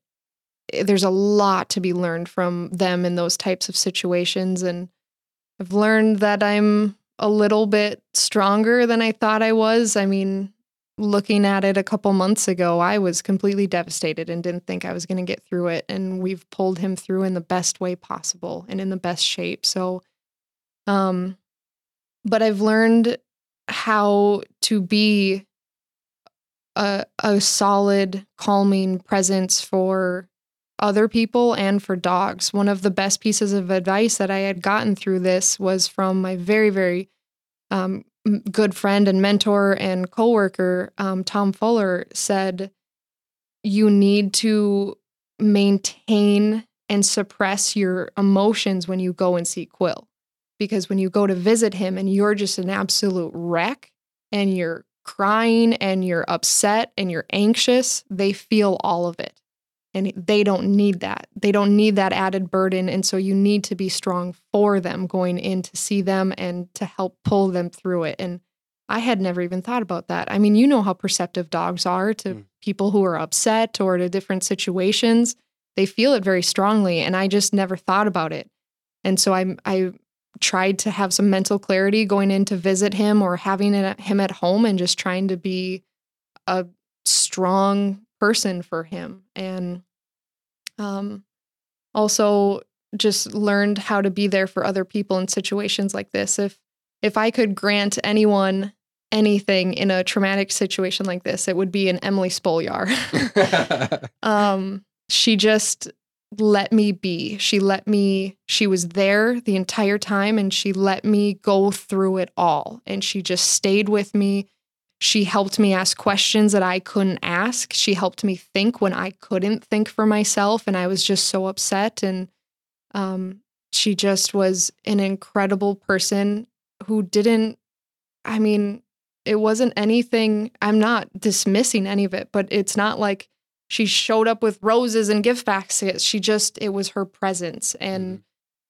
it- there's a lot to be learned from them in those types of situations. And I've learned that I'm a little bit stronger than I thought I was. I mean, looking at it a couple months ago, I was completely devastated and didn't think I was going to get through it. And we've pulled him through in the best way possible and in the best shape. So, um, but I've learned how to be a, a solid, calming presence for other people and for dogs. One of the best pieces of advice that I had gotten through this was from my very, very um, good friend and mentor and coworker, um, Tom Fuller, said, You need to maintain and suppress your emotions when you go and see Quill. Because when you go to visit him and you're just an absolute wreck and you're crying and you're upset and you're anxious, they feel all of it and they don't need that. They don't need that added burden. And so you need to be strong for them going in to see them and to help pull them through it. And I had never even thought about that. I mean, you know how perceptive dogs are to Mm. people who are upset or to different situations. They feel it very strongly. And I just never thought about it. And so I, I tried to have some mental clarity going in to visit him or having him at home and just trying to be a strong person for him and um also just learned how to be there for other people in situations like this. If if i could grant anyone anything in a traumatic situation like this it would be an emily spolyar. Um she just let me be. She let me she was there the entire time and she let me go through it all and she just stayed with me she helped me ask questions that I couldn't ask. She helped me think when I couldn't think for myself, and I was just so upset. And um, she just was an incredible person who didn't, I mean, it wasn't anything, I'm not dismissing any of it, but it's not like she showed up with roses and gift baskets. She just, it was her presence and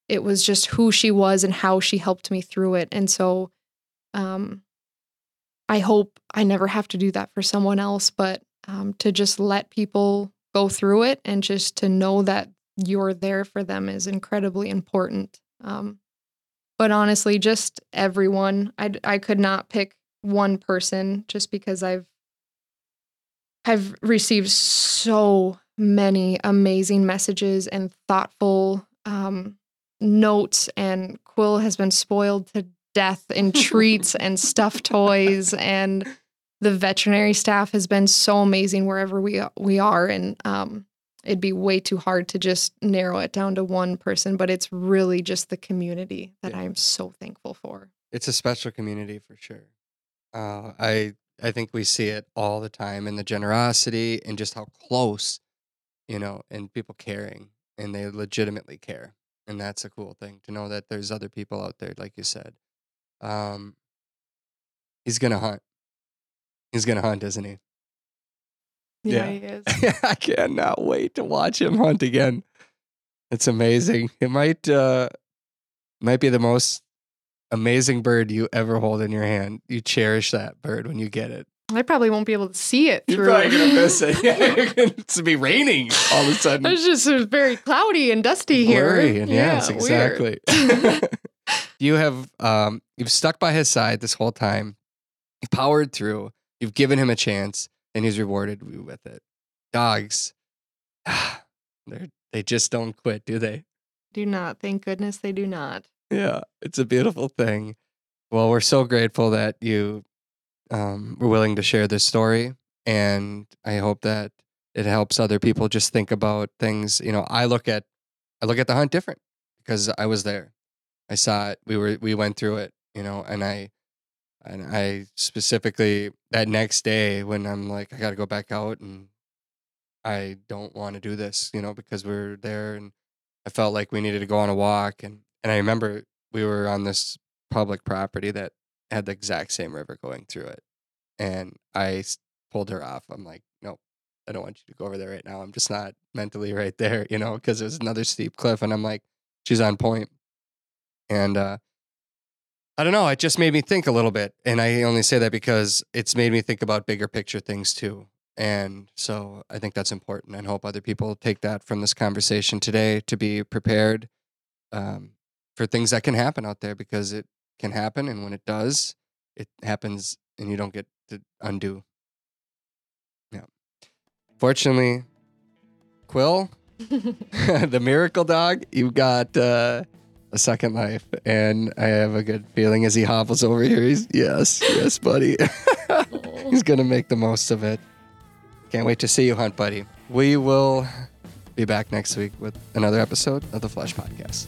it was just who she was and how she helped me through it. And so, um, I hope I never have to do that for someone else, but um, to just let people go through it and just to know that you're there for them is incredibly important. Um, but honestly, just everyone. I I could not pick one person just because I've I've received so many amazing messages and thoughtful um, notes, and Quill has been spoiled to death and treats and stuffed toys and the veterinary staff has been so amazing wherever we we are and um, it'd be way too hard to just narrow it down to one person but it's really just the community that Yeah. i'm so thankful for It's a special community for sure. Uh, I I think we see it all the time in the generosity and just how close, you know, and people caring and they legitimately care, and that's a cool thing to know that there's other people out there, like you said. Um, he's gonna hunt. He's gonna hunt, isn't he? Yeah. he is I cannot wait to watch him hunt again. It's amazing. It might uh might be the most amazing bird you ever hold in your hand. You cherish that bird when you get it. i probably won't be able to see it You're through probably gonna miss it. it's gonna be raining all of a sudden. it's just it very cloudy and dusty here Blurry, and yes, exactly. You have um you've stuck by his side this whole time. You've powered through. You've given him a chance, and he's rewarded you with it. Dogs, they they just don't quit, do they? do not thank goodness they do not Yeah, it's a beautiful thing. Well, we're so grateful that you um, were willing to share this story, and I hope that it helps other people just think about things. You know, I look at I look at the hunt different because I was there. I saw it. We were we went through it. You know, and I and I specifically that next day when I'm like I got to go back out and I don't want to do this. You know, because we're there and I felt like we needed to go on a walk and and I remember we were on this public property that had the exact same river going through it. And I pulled her off. I'm like, nope, I don't want you to go over there right now. I'm just not mentally right there, you know, because it was another steep cliff. And I'm like, she's on point. And uh, I don't know. It just made me think a little bit. And I only say that because it's made me think about bigger picture things too. And so I think that's important and hope other people take that from this conversation today to be prepared um, for things that can happen out there because it can happen. And when it does, it happens and you don't get to undo. Yeah. Fortunately, Quill, the miracle dog, you got uh, a second life. And I have a good feeling as he hobbles over here. He's, yes, yes, buddy. He's to make the most of it. Can't wait to see you, Hunt Buddy. We will be back next week with another episode of the Flush Podcast.